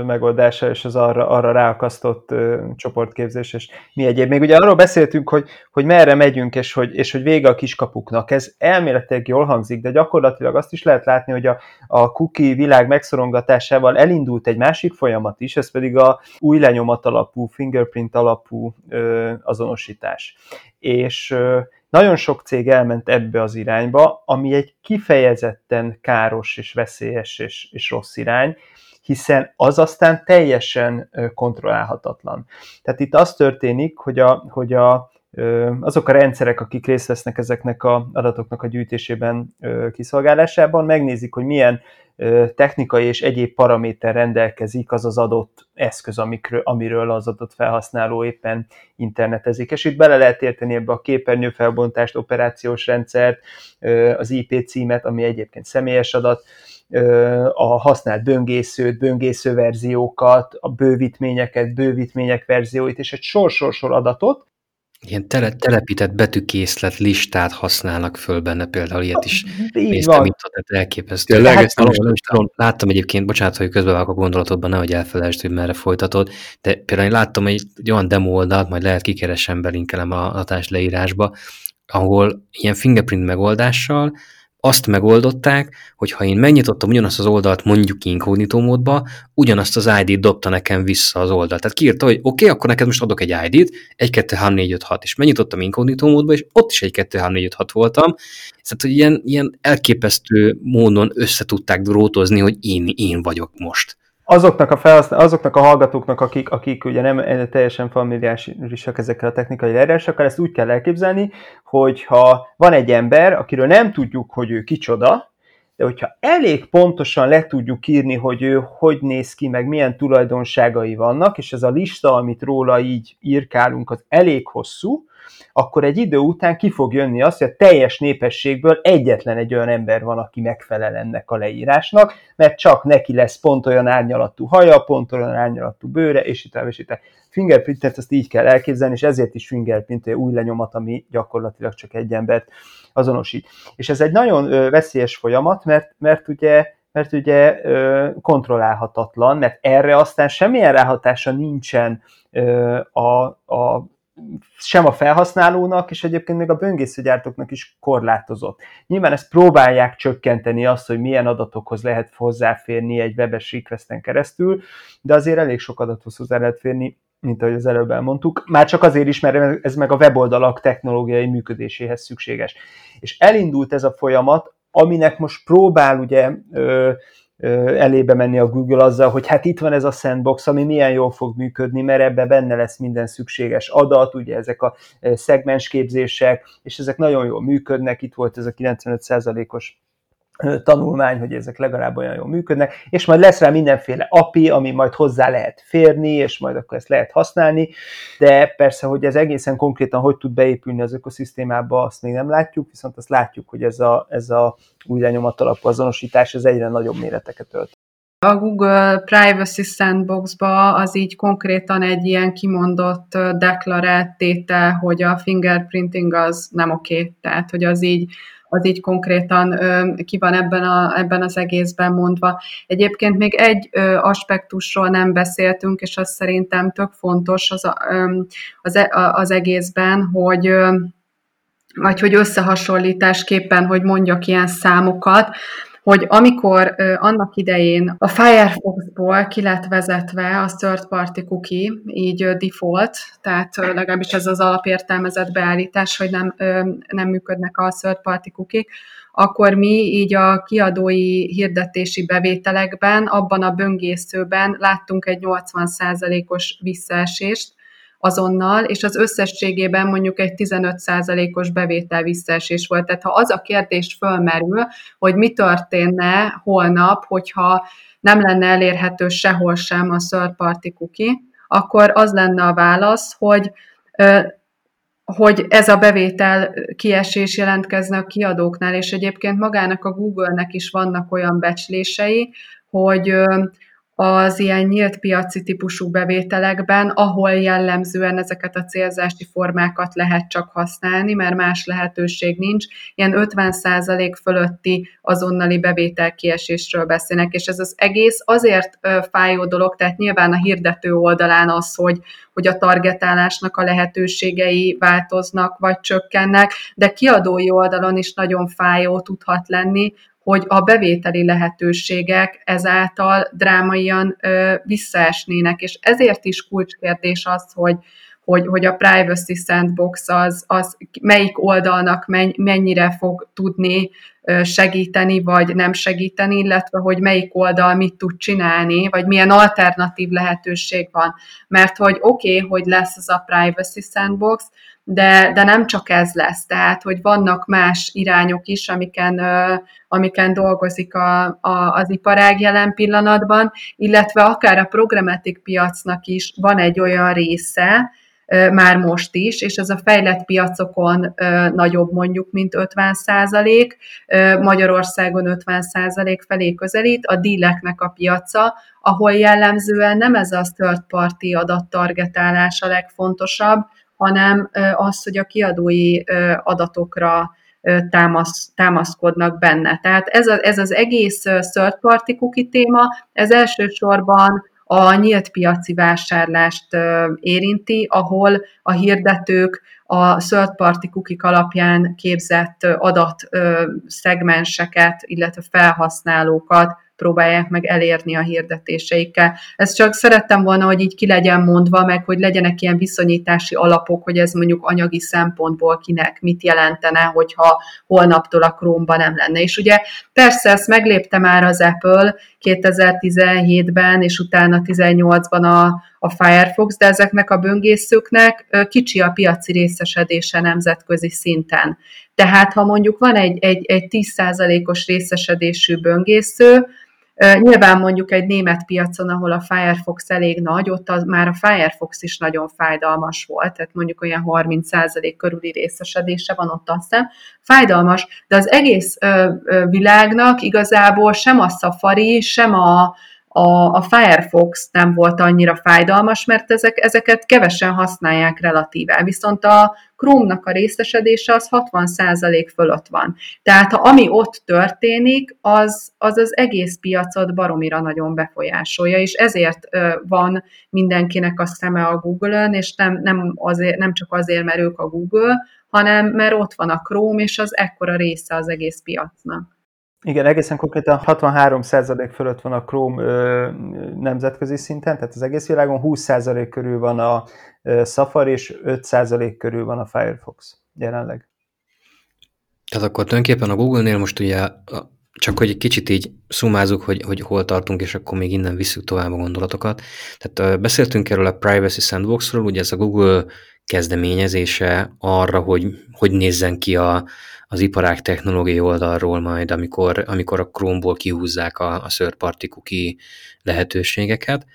megoldása, és az arra, arra ráakasztott csoportképzés, és mi egyéb. Még ugye arról beszéltünk, hogy, hogy merre megyünk, és hogy, és hogy vége a kiskapuknak. Ez elméletileg jól hangzik, de gyakorlatilag azt is lehet látni, hogy a, a cookie világ megszorongatásával elindult egy másik folyamat is, ez pedig a új lenyomat alapú, fingerprint alapú ö, azonosítás. És ö, nagyon sok cég elment ebbe az irányba, ami egy kifejezetten káros és veszélyes és, és rossz irány, hiszen az aztán teljesen kontrollálhatatlan. Tehát itt az történik, hogy, a, hogy a, azok a rendszerek, akik részt vesznek ezeknek az adatoknak a gyűjtésében, kiszolgálásában, megnézik, hogy milyen technikai és egyéb paraméter rendelkezik az az adott eszköz, amikről, amiről az adott felhasználó éppen internetezik. És itt bele lehet érteni ebbe a képernyőfelbontást, operációs rendszert, az IP címet, ami egyébként személyes adat, a használt böngészőt, böngésző verziókat, a bővítményeket, bővítmények verzióit, és egy sor-sor-sor adatot, Ilyen tele, telepített betűkészlet listát használnak föl benne, például ilyet is Így néztem, mint tehát elképesztő. Tényleg, Hát, ezt nem is tudom, láttam egyébként, bocsánat, hogy közbevágok a gondolatodban, nehogy elfelejtsd, hogy merre folytatod, de például én láttam egy, egy olyan demo oldalt, majd lehet kikeresem, belinkelem a adás leírásba, ahol ilyen fingerprint megoldással azt megoldották, hogy ha én megnyitottam ugyanazt az oldalt mondjuk inkognitó módba, ugyanazt az ID-t dobta nekem vissza az oldalt. Tehát kiírta, hogy oké, okay, akkor neked most adok egy ID-t, 1, 2, 3, 4, 5, 6, és megnyitottam inkognitó módba, és ott is 1, 2, 3, 4, 5, 6 voltam. Tehát, hogy ilyen, ilyen elképesztő módon összetudták drótozni, hogy én, én vagyok most. Azoknak a, felhasznál, azoknak a hallgatóknak, akik, akik ugye nem teljesen familiárisak ezekkel a technikai leírásokkal, ezt úgy kell elképzelni, hogy ha van egy ember, akiről nem tudjuk, hogy ő kicsoda, de hogyha elég pontosan le tudjuk írni, hogy ő hogy néz ki, meg milyen tulajdonságai vannak, és ez a lista, amit róla így írkálunk, az elég hosszú, akkor egy idő után ki fog jönni az, hogy a teljes népességből egyetlen egy olyan ember van, aki megfelel ennek a leírásnak, mert csak neki lesz pont olyan árnyalatú haja, pont olyan árnyalatú bőre, és itt és itt Fingerprintet ezt így kell elképzelni, és ezért is fingerprint új lenyomat, ami gyakorlatilag csak egy embert azonosít. És ez egy nagyon veszélyes folyamat, mert, mert ugye mert ugye kontrollálhatatlan, mert erre aztán semmilyen ráhatása nincsen a, a sem a felhasználónak, és egyébként még a böngészőgyártóknak is korlátozott. Nyilván ezt próbálják csökkenteni azt, hogy milyen adatokhoz lehet hozzáférni egy webes requesten keresztül, de azért elég sok adathoz hozzá lehet férni, mint ahogy az előbb elmondtuk, már csak azért is, mert ez meg a weboldalak technológiai működéséhez szükséges. És elindult ez a folyamat, aminek most próbál ugye ö, elébe menni a Google azzal, hogy hát itt van ez a sandbox, ami milyen jól fog működni, mert ebbe benne lesz minden szükséges adat, ugye ezek a szegmensképzések, és ezek nagyon jól működnek, itt volt ez a 95%-os tanulmány, hogy ezek legalább olyan jól működnek, és majd lesz rá mindenféle API, ami majd hozzá lehet férni, és majd akkor ezt lehet használni, de persze, hogy ez egészen konkrétan hogy tud beépülni az ökoszisztémába, azt még nem látjuk, viszont azt látjuk, hogy ez a, ez a új lenyomat alapú azonosítás, ez egyre nagyobb méreteket ölt. A Google Privacy Sandbox-ba az így konkrétan egy ilyen kimondott deklarált tétel, hogy a fingerprinting az nem oké, okay. tehát hogy az így az így konkrétan ki van ebben, a, ebben az egészben mondva. Egyébként még egy aspektusról nem beszéltünk, és az szerintem tök fontos az, a, az, e, az egészben, hogy vagy hogy összehasonlításképpen, hogy mondjak ilyen számokat, hogy amikor annak idején a Firefox-ból ki lett vezetve a third party cookie, így default, tehát legalábbis ez az alapértelmezett beállítás, hogy nem, nem működnek a third party cookie akkor mi így a kiadói hirdetési bevételekben, abban a böngészőben láttunk egy 80%-os visszaesést, azonnal, és az összességében mondjuk egy 15%-os bevétel visszaesés volt. Tehát ha az a kérdés fölmerül, hogy mi történne holnap, hogyha nem lenne elérhető sehol sem a third party cookie, akkor az lenne a válasz, hogy hogy ez a bevétel kiesés jelentkezne a kiadóknál, és egyébként magának a Google-nek is vannak olyan becslései, hogy az ilyen nyílt piaci típusú bevételekben, ahol jellemzően ezeket a célzási formákat lehet csak használni, mert más lehetőség nincs, ilyen 50% fölötti azonnali bevételkiesésről beszélnek, és ez az egész azért fájó dolog, tehát nyilván a hirdető oldalán az, hogy, hogy a targetálásnak a lehetőségei változnak vagy csökkennek, de kiadói oldalon is nagyon fájó tudhat lenni, hogy a bevételi lehetőségek ezáltal drámaian ö, visszaesnének, és ezért is kulcskérdés az, hogy, hogy, hogy a privacy sandbox az, az melyik oldalnak mennyire fog tudni segíteni, vagy nem segíteni, illetve hogy melyik oldal mit tud csinálni, vagy milyen alternatív lehetőség van. Mert hogy oké, okay, hogy lesz az a privacy sandbox, de, de nem csak ez lesz, tehát hogy vannak más irányok is, amiken, amiken dolgozik a, a, az iparág jelen pillanatban, illetve akár a programmatic piacnak is van egy olyan része, már most is, és ez a fejlett piacokon nagyobb mondjuk, mint 50 százalék, Magyarországon 50 százalék felé közelít, a díleknek a piaca, ahol jellemzően nem ez a third party adattargetálás a legfontosabb, hanem az, hogy a kiadói adatokra támasz, támaszkodnak benne. Tehát ez, a, ez az egész third party cookie téma, ez elsősorban a nyílt piaci vásárlást érinti, ahol a hirdetők a third party cookie alapján képzett adatszegmenseket, illetve felhasználókat próbálják meg elérni a hirdetéseikkel. Ezt csak szerettem volna, hogy így ki legyen mondva, meg hogy legyenek ilyen viszonyítási alapok, hogy ez mondjuk anyagi szempontból kinek mit jelentene, hogyha holnaptól a Chrome-ban nem lenne. És ugye persze ezt meglépte már az Apple 2017-ben, és utána 18-ban a, a Firefox, de ezeknek a böngészőknek kicsi a piaci részesedése nemzetközi szinten. Tehát ha mondjuk van egy, egy, egy 10%-os részesedésű böngésző, Nyilván mondjuk egy német piacon, ahol a Firefox elég nagy, ott az, már a Firefox is nagyon fájdalmas volt, tehát mondjuk olyan 30% körüli részesedése van ott aztán. Fájdalmas, de az egész világnak igazából sem a Safari, sem a, a, a Firefox nem volt annyira fájdalmas, mert ezek, ezeket kevesen használják relatíve. Viszont a Chrome-nak a részesedése az 60% fölött van. Tehát ha ami ott történik, az, az az egész piacot baromira nagyon befolyásolja, és ezért van mindenkinek a szeme a Google-ön, és nem, nem, azért, nem csak azért, mert ők a Google, hanem mert ott van a Chrome, és az ekkora része az egész piacnak. Igen, egészen konkrétan 63% fölött van a Chrome ö, nemzetközi szinten, tehát az egész világon 20% körül van a ö, Safari, és 5% körül van a Firefox jelenleg. Tehát akkor tulajdonképpen a Google-nél most ugye csak hogy egy kicsit így szumázunk, hogy, hogy hol tartunk, és akkor még innen visszük tovább a gondolatokat. Tehát beszéltünk erről a Privacy Sandboxról, ugye ez a Google kezdeményezése arra, hogy hogy nézzen ki a, az iparág technológiai oldalról majd, amikor, amikor a Chrome-ból kihúzzák a, a third party lehetőségeket,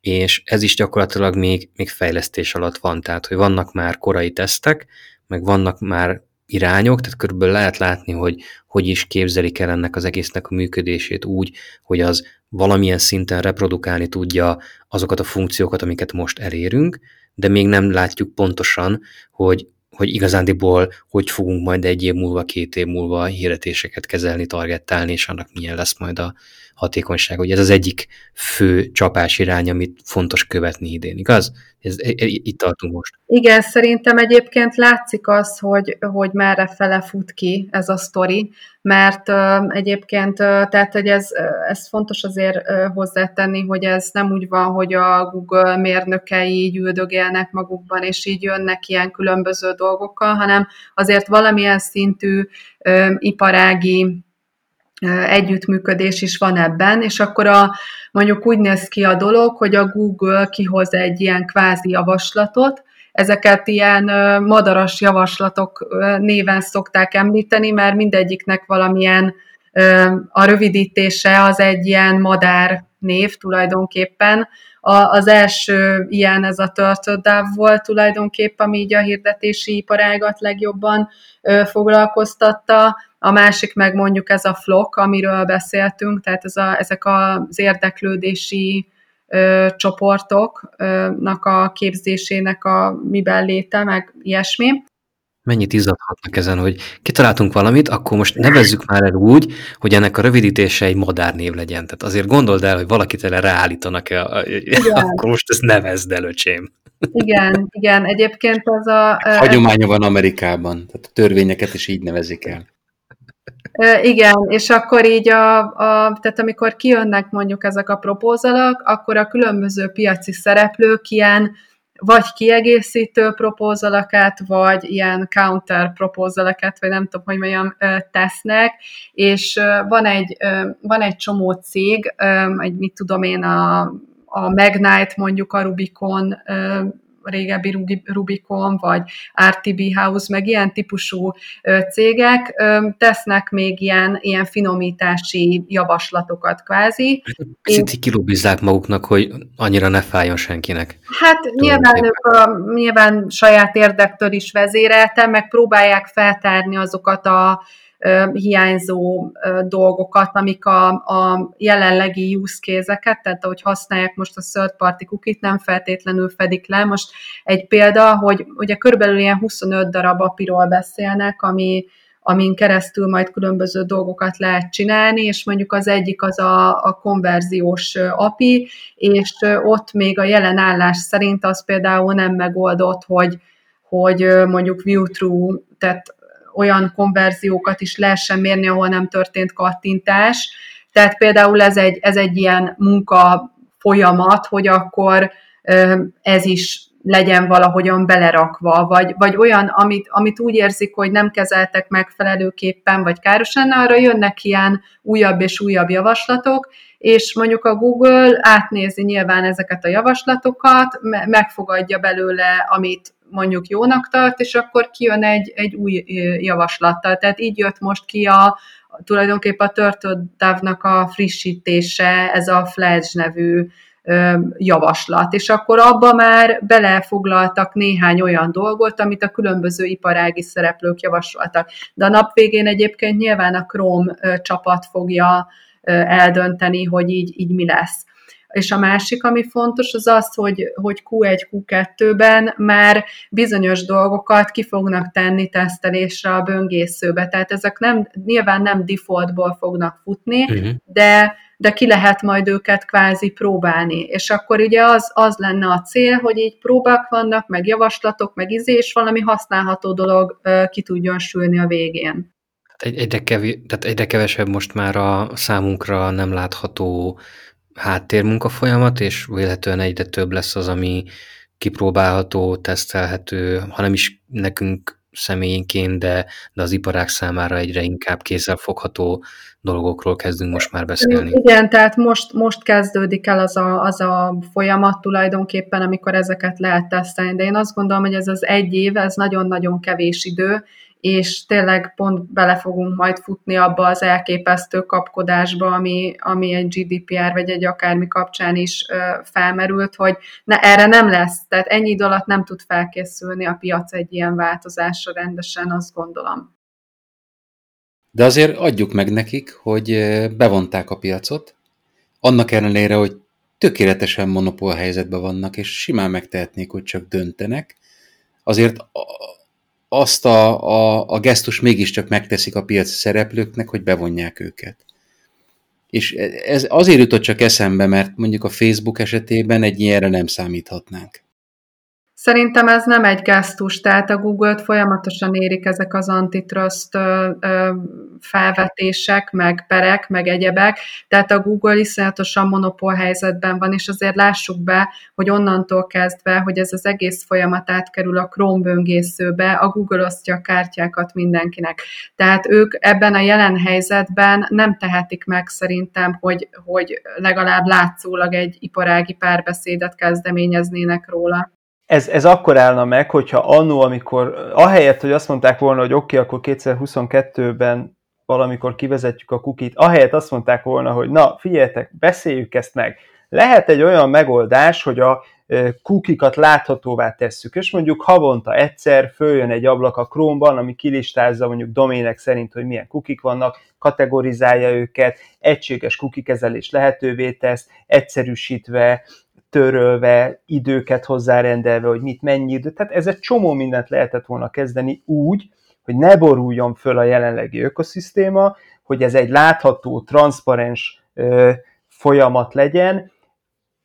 és ez is gyakorlatilag még, még fejlesztés alatt van, tehát hogy vannak már korai tesztek, meg vannak már irányok, tehát körülbelül lehet látni, hogy hogy is képzelik el ennek az egésznek a működését úgy, hogy az valamilyen szinten reprodukálni tudja azokat a funkciókat, amiket most elérünk, de még nem látjuk pontosan, hogy hogy igazándiból hogy fogunk majd egy év múlva, két év múlva hirdetéseket kezelni, targettálni, és annak milyen lesz majd a hatékonyság. Ugye ez az egyik fő csapás irány, amit fontos követni idén, igaz? Ez, e, e, itt tartunk most. Igen, szerintem egyébként látszik az, hogy, hogy merre fele fut ki ez a sztori, mert uh, egyébként, uh, tehát, hogy ez, ez fontos azért uh, hozzátenni, hogy ez nem úgy van, hogy a Google mérnökei így üldögélnek magukban, és így jönnek ilyen különböző dolgokkal, hanem azért valamilyen szintű uh, iparági együttműködés is van ebben, és akkor a, mondjuk úgy néz ki a dolog, hogy a Google kihoz egy ilyen kvázi javaslatot, ezeket ilyen madaras javaslatok néven szokták említeni, mert mindegyiknek valamilyen a rövidítése az egy ilyen madár név tulajdonképpen. A, az első ilyen ez a Turtle volt tulajdonképpen, ami így a hirdetési iparágat legjobban foglalkoztatta, a másik meg mondjuk ez a flok, amiről beszéltünk, tehát ez a, ezek az érdeklődési ö, csoportoknak a képzésének a miben léte, meg ilyesmi. Mennyit izzadhatnak ezen, hogy kitaláltunk valamit, akkor most nevezzük már el úgy, hogy ennek a rövidítése egy madárnév legyen. Tehát azért gondold el, hogy valakit erre ráállítanak, akkor most ezt nevezd el, öcsém. Igen, igen, egyébként az a... Hagyománya van Amerikában, tehát a törvényeket is így nevezik el. Igen, és akkor így a, a, tehát amikor kijönnek mondjuk ezek a propózalak, akkor a különböző piaci szereplők ilyen vagy kiegészítő propózalakat, vagy ilyen counter propózalakat, vagy nem tudom, hogy mondjam, tesznek, és van egy, van egy csomó cég, egy mit tudom én, a, a Magnite mondjuk a Rubicon régebbi Rubicon, vagy RTB House, meg ilyen típusú cégek tesznek még ilyen, ilyen finomítási javaslatokat kvázi. Picit Én... kilobizzák maguknak, hogy annyira ne fájjon senkinek. Hát nyilván ők a, nyilván saját érdektől is vezéreltem, meg próbálják feltárni azokat a hiányzó dolgokat, amik a, a jelenlegi use case-eket, tehát ahogy használják most a third party cookie nem feltétlenül fedik le. Most egy példa, hogy ugye körülbelül ilyen 25 darab apiról beszélnek, ami, amin keresztül majd különböző dolgokat lehet csinálni, és mondjuk az egyik az a, a konverziós API, és ott még a jelen állás szerint az például nem megoldott, hogy, hogy mondjuk view through, tehát olyan konverziókat is lehessen mérni, ahol nem történt kattintás. Tehát például ez egy, ez egy ilyen munka folyamat, hogy akkor ez is legyen valahogyan belerakva, vagy, vagy olyan, amit, amit úgy érzik, hogy nem kezeltek megfelelőképpen, vagy károsan, arra jönnek ilyen újabb és újabb javaslatok, és mondjuk a Google átnézi nyilván ezeket a javaslatokat, megfogadja belőle, amit mondjuk jónak tart, és akkor kijön egy, egy új javaslattal. Tehát így jött most ki a, tulajdonképpen a Turtle a frissítése, ez a Fledge nevű javaslat, és akkor abba már belefoglaltak néhány olyan dolgot, amit a különböző iparági szereplők javasoltak. De a nap végén egyébként nyilván a Chrome csapat fogja eldönteni, hogy így, így mi lesz. És a másik, ami fontos, az az, hogy, hogy Q1, Q2-ben már bizonyos dolgokat ki fognak tenni tesztelésre a böngészőbe. Tehát ezek nem, nyilván nem defaultból fognak futni, uh-huh. de de ki lehet majd őket kvázi próbálni. És akkor ugye az, az lenne a cél, hogy így próbák vannak, meg javaslatok, meg izé, és valami használható dolog ki tudjon sülni a végén. Egy, egyre, kevés, tehát egyre kevesebb most már a számunkra nem látható háttérmunka folyamat, és véletlenül egyre több lesz az, ami kipróbálható, tesztelhető, hanem is nekünk személyinként, de, de az iparák számára egyre inkább kézzelfogható dolgokról kezdünk most már beszélni. Igen, tehát most, most kezdődik el az a, az a folyamat tulajdonképpen, amikor ezeket lehet tesztelni, de én azt gondolom, hogy ez az egy év, ez nagyon-nagyon kevés idő, és tényleg pont bele fogunk majd futni abba az elképesztő kapkodásba, ami, ami egy GDPR vagy egy akármi kapcsán is ö, felmerült, hogy ne, erre nem lesz, tehát ennyi idő alatt nem tud felkészülni a piac egy ilyen változásra rendesen, azt gondolom. De azért adjuk meg nekik, hogy bevonták a piacot, annak ellenére, hogy tökéletesen monopól helyzetben vannak, és simán megtehetnék, hogy csak döntenek, azért azt a, a, a gesztus mégiscsak megteszik a piac szereplőknek, hogy bevonják őket. És ez azért jutott csak eszembe, mert mondjuk a Facebook esetében egy ilyenre nem számíthatnánk. Szerintem ez nem egy gesztus, tehát a Google-t folyamatosan érik ezek az antitrust felvetések, meg perek, meg egyebek, tehát a Google iszonyatosan monopól helyzetben van, és azért lássuk be, hogy onnantól kezdve, hogy ez az egész folyamat átkerül a Chrome böngészőbe, a Google osztja a kártyákat mindenkinek. Tehát ők ebben a jelen helyzetben nem tehetik meg szerintem, hogy, hogy legalább látszólag egy iparági párbeszédet kezdeményeznének róla ez, ez akkor állna meg, hogyha annó, amikor ahelyett, hogy azt mondták volna, hogy oké, okay, akkor 2022-ben valamikor kivezetjük a kukit, ahelyett azt mondták volna, hogy na, figyeljetek, beszéljük ezt meg. Lehet egy olyan megoldás, hogy a kukikat láthatóvá tesszük, és mondjuk havonta egyszer följön egy ablak a Chrome-ban, ami kilistázza mondjuk domének szerint, hogy milyen kukik vannak, kategorizálja őket, egységes kukikezelés lehetővé tesz, egyszerűsítve törölve, időket hozzárendelve, hogy mit mennyi idő. Tehát ez egy csomó mindent lehetett volna kezdeni úgy, hogy ne boruljon föl a jelenlegi ökoszisztéma, hogy ez egy látható, transzparens ö, folyamat legyen,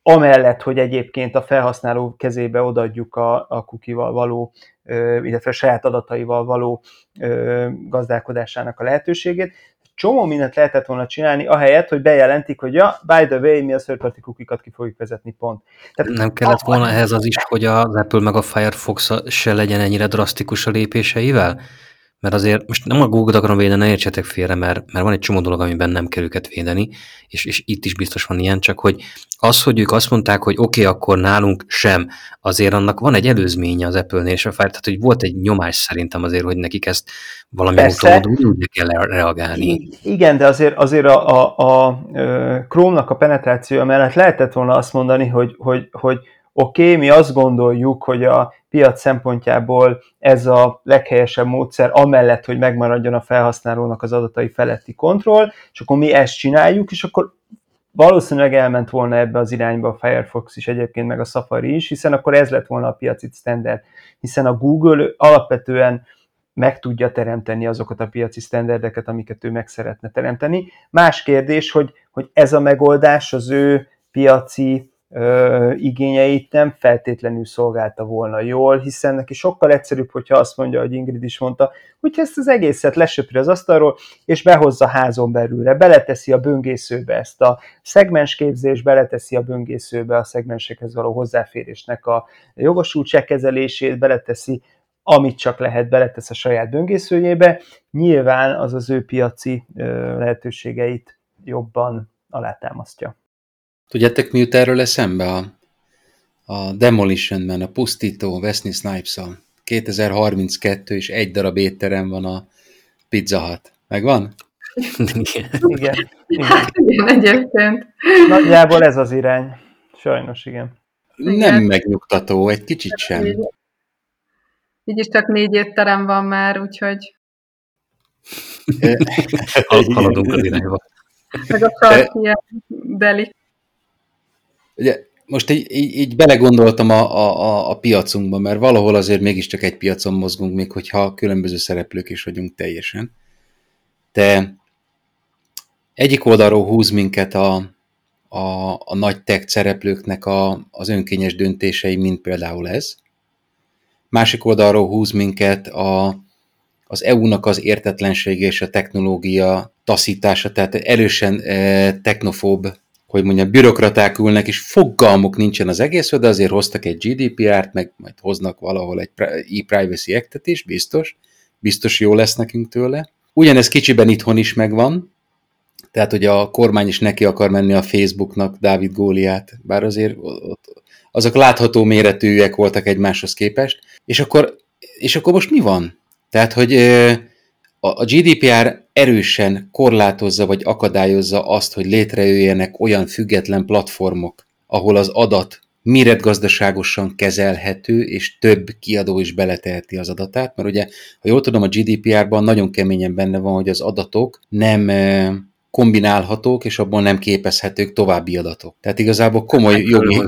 amellett, hogy egyébként a felhasználó kezébe odaadjuk a, a kukival való, ö, illetve a saját adataival való ö, gazdálkodásának a lehetőségét csomó mindent lehetett volna csinálni, ahelyett, hogy bejelentik, hogy ja, by the way, mi a third party kukikat ki fogjuk vezetni, pont. Tehát nem kellett volna ehhez az is, hogy az Apple meg a Firefox se legyen ennyire drasztikus a lépéseivel? Mert azért most nem a Google-t akarom védeni, ne értsetek félre, mert, mert van egy csomó dolog, amiben nem kell őket védeni, és, és itt is biztos van ilyen, csak hogy az, hogy ők azt mondták, hogy oké, okay, akkor nálunk sem, azért annak van egy előzménye az Apple-nél, és a Fire, tehát hogy volt egy nyomás szerintem azért, hogy nekik ezt valami módon úgy, kell reagálni. Igen, de azért, azért a, a, a Chrome-nak a penetrációja mellett lehetett volna azt mondani, hogy, hogy, hogy oké, okay, mi azt gondoljuk, hogy a piac szempontjából ez a leghelyesebb módszer, amellett, hogy megmaradjon a felhasználónak az adatai feletti kontroll, és akkor mi ezt csináljuk, és akkor valószínűleg elment volna ebbe az irányba a Firefox is egyébként, meg a Safari is, hiszen akkor ez lett volna a piaci standard, hiszen a Google alapvetően meg tudja teremteni azokat a piaci standardeket, amiket ő meg szeretne teremteni. Más kérdés, hogy, hogy ez a megoldás az ő piaci ö, igényeit nem feltétlenül szolgálta volna jól, hiszen neki sokkal egyszerűbb, hogyha azt mondja, hogy Ingrid is mondta, hogy ezt az egészet lesöpri az asztalról, és behozza házon belülre, beleteszi a böngészőbe ezt a szegmensképzést, beleteszi a böngészőbe a szegmensekhez való hozzáférésnek a jogosultság kezelését, beleteszi amit csak lehet, beletesz a saját böngészőjébe, nyilván az az ő piaci lehetőségeit jobban alátámasztja. Tudjátok, mi jut erről eszembe? A, a Demolition Man, a pusztító Wesley snipes -a. 2032 és egy darab étterem van a Pizza Hut. Megvan? Igen. igen. Hát igen, egyébként. Nagyjából ez az irány. Sajnos, igen. igen. Nem megnyugtató, egy kicsit sem. Így is csak négy étterem van már, úgyhogy... Haladunk az irányba. Meg a sarkia deli. Ugye, most így, így, így belegondoltam a, a, a piacunkba, mert valahol azért mégiscsak egy piacon mozgunk, még hogyha különböző szereplők is vagyunk teljesen. De egyik oldalról húz minket a, a, a nagy tech szereplőknek a, az önkényes döntései, mint például ez. Másik oldalról húz minket a, az EU-nak az értetlensége és a technológia taszítása, tehát erősen e, technofób hogy mondjam, bürokraták ülnek, és fogalmuk nincsen az egészről, de azért hoztak egy GDPR-t, meg majd hoznak valahol egy e-privacy act is, biztos. Biztos jó lesz nekünk tőle. Ugyanez kicsiben itthon is megvan, tehát, hogy a kormány is neki akar menni a Facebooknak Dávid Góliát, bár azért ott, azok látható méretűek voltak egymáshoz képest. És akkor, és akkor most mi van? Tehát, hogy a GDPR erősen korlátozza vagy akadályozza azt, hogy létrejöjjenek olyan független platformok, ahol az adat méretgazdaságosan kezelhető, és több kiadó is beleteheti az adatát, mert ugye, ha jól tudom, a GDPR-ban nagyon keményen benne van, hogy az adatok nem kombinálhatók, és abból nem képezhetők további adatok. Tehát igazából komoly jogi...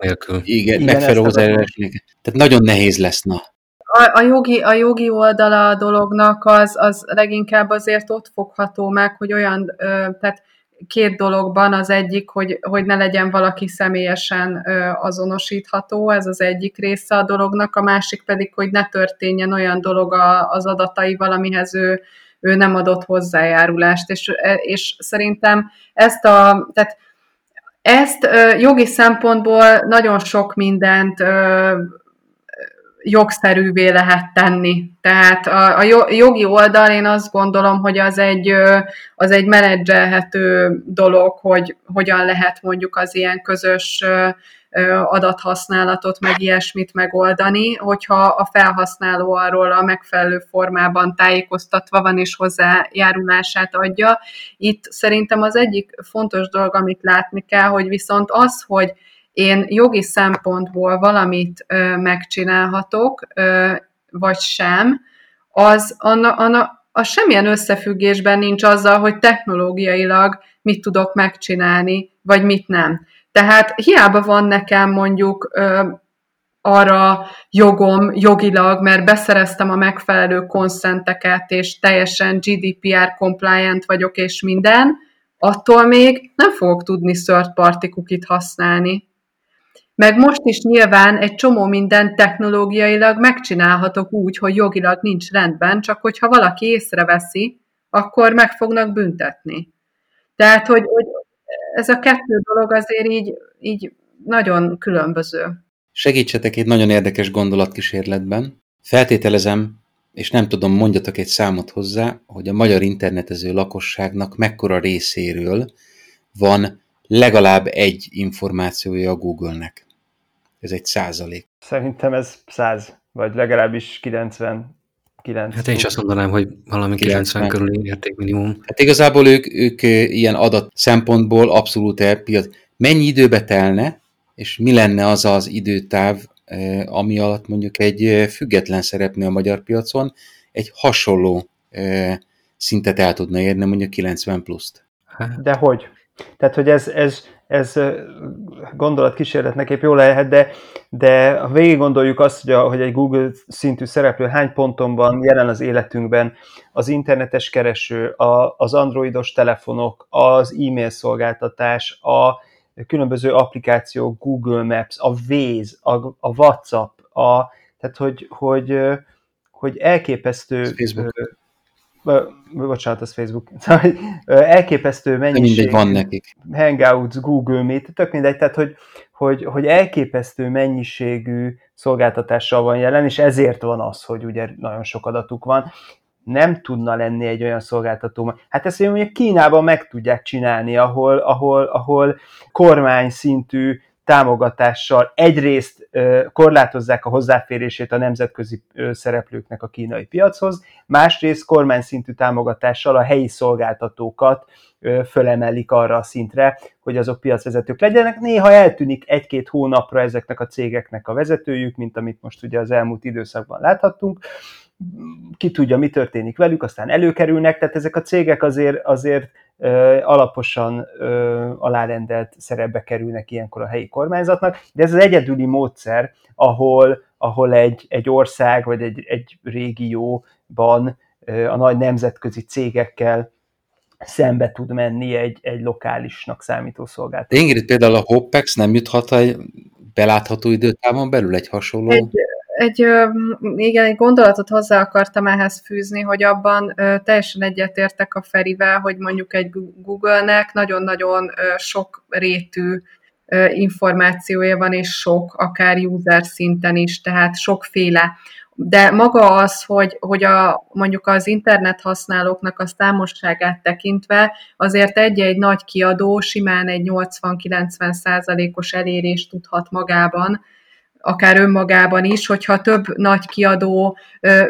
nélkül. Igen, igen megfelelő hozzájárulás nélkül. Tehát nagyon nehéz lesz, na. A, a, jogi, a jogi oldala a dolognak az, az leginkább azért ott fogható meg, hogy olyan, ö, tehát két dologban az egyik, hogy, hogy ne legyen valaki személyesen ö, azonosítható, ez az egyik része a dolognak, a másik pedig, hogy ne történjen olyan dolog az adataival, amihez ő ő nem adott hozzájárulást, és, és szerintem ezt a, tehát ezt jogi szempontból nagyon sok mindent jogszerűvé lehet tenni. Tehát a, a jogi oldal én azt gondolom, hogy az egy, az egy menedzselhető dolog, hogy hogyan lehet mondjuk az ilyen közös adathasználatot, meg ilyesmit megoldani, hogyha a felhasználó arról a megfelelő formában tájékoztatva van és hozzájárulását adja. Itt szerintem az egyik fontos dolog, amit látni kell, hogy viszont az, hogy én jogi szempontból valamit ö, megcsinálhatok, ö, vagy sem, az anna, anna, az semmilyen összefüggésben nincs azzal, hogy technológiailag mit tudok megcsinálni, vagy mit nem. Tehát hiába van nekem mondjuk ö, arra jogom jogilag, mert beszereztem a megfelelő konszenteket, és teljesen GDPR compliant vagyok, és minden, attól még nem fogok tudni third party használni. Meg most is nyilván egy csomó minden technológiailag megcsinálhatok úgy, hogy jogilag nincs rendben, csak hogyha valaki észreveszi, akkor meg fognak büntetni. Tehát, hogy, hogy ez a kettő dolog azért így, így nagyon különböző. Segítsetek egy nagyon érdekes gondolatkísérletben. Feltételezem, és nem tudom, mondjatok egy számot hozzá, hogy a magyar internetező lakosságnak mekkora részéről van legalább egy információja a Google-nek. Ez egy százalék. Szerintem ez száz, vagy legalábbis 90 9. Hát én is azt mondanám, hogy valami 90, 90 körüli értékminimum. Hát igazából ők, ők ilyen adat szempontból abszolút elpiac. Mennyi időbe telne, és mi lenne az az időtáv, ami alatt mondjuk egy független szereplő a magyar piacon egy hasonló szintet el tudna érni, mondjuk 90 pluszt. Hát. De hogy? Tehát, hogy ez, ez, ez gondolatkísérletnek épp jó lehet, de, de ha végig gondoljuk azt, hogy, a, hogy egy Google szintű szereplő hány ponton van jelen az életünkben, az internetes kereső, a, az androidos telefonok, az e-mail szolgáltatás, a különböző applikációk, Google Maps, a Waze, a, a WhatsApp, a, tehát hogy, hogy, hogy elképesztő Facebook bocsánat, az Facebook, szóval elképesztő mennyiség. Mindegy, van nekik. Hangouts, Google Meet, tök mindegy, tehát hogy, hogy, hogy elképesztő mennyiségű szolgáltatással van jelen, és ezért van az, hogy ugye nagyon sok adatuk van. Nem tudna lenni egy olyan szolgáltató. Hát ezt mondjuk Kínában meg tudják csinálni, ahol, ahol, ahol kormány szintű támogatással egyrészt korlátozzák a hozzáférését a nemzetközi szereplőknek a kínai piachoz, másrészt kormány szintű támogatással a helyi szolgáltatókat fölemelik arra a szintre, hogy azok piacvezetők legyenek. Néha eltűnik egy-két hónapra ezeknek a cégeknek a vezetőjük, mint amit most ugye az elmúlt időszakban láthattunk, ki tudja, mi történik velük, aztán előkerülnek, tehát ezek a cégek azért, azért alaposan alárendelt szerepbe kerülnek ilyenkor a helyi kormányzatnak, de ez az egyedüli módszer, ahol, ahol egy, egy ország vagy egy, egy régióban a nagy nemzetközi cégekkel szembe tud menni egy, egy lokálisnak számító szolgáltató. Ingrid, például a Hopex nem juthat egy belátható időtávon belül egy hasonló? Egy, egy, igen, egy gondolatot hozzá akartam ehhez fűzni, hogy abban teljesen egyetértek a Ferivel, hogy mondjuk egy Google-nek nagyon-nagyon sok rétű információja van, és sok, akár user szinten is, tehát sokféle. De maga az, hogy, hogy a, mondjuk az internet használóknak a számosságát tekintve azért egy-egy nagy kiadó simán egy 80-90 százalékos elérést tudhat magában, akár önmagában is, hogyha több nagy kiadó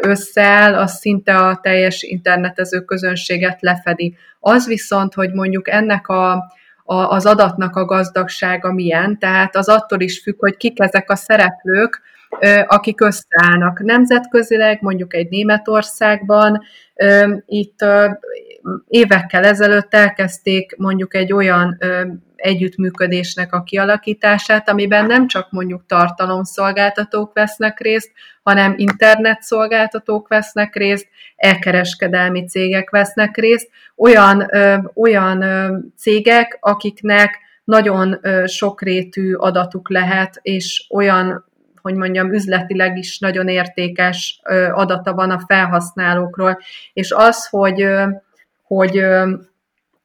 összeáll, az szinte a teljes internetező közönséget lefedi. Az viszont, hogy mondjuk ennek a, a, az adatnak a gazdagsága milyen, tehát az attól is függ, hogy kik ezek a szereplők, akik összeállnak nemzetközileg, mondjuk egy Németországban. Itt évekkel ezelőtt elkezdték mondjuk egy olyan együttműködésnek a kialakítását, amiben nem csak mondjuk tartalomszolgáltatók vesznek részt, hanem internetszolgáltatók vesznek részt, elkereskedelmi cégek vesznek részt, olyan, ö, olyan ö, cégek, akiknek nagyon ö, sokrétű adatuk lehet, és olyan hogy mondjam, üzletileg is nagyon értékes adata van a felhasználókról, és az, hogy, hogy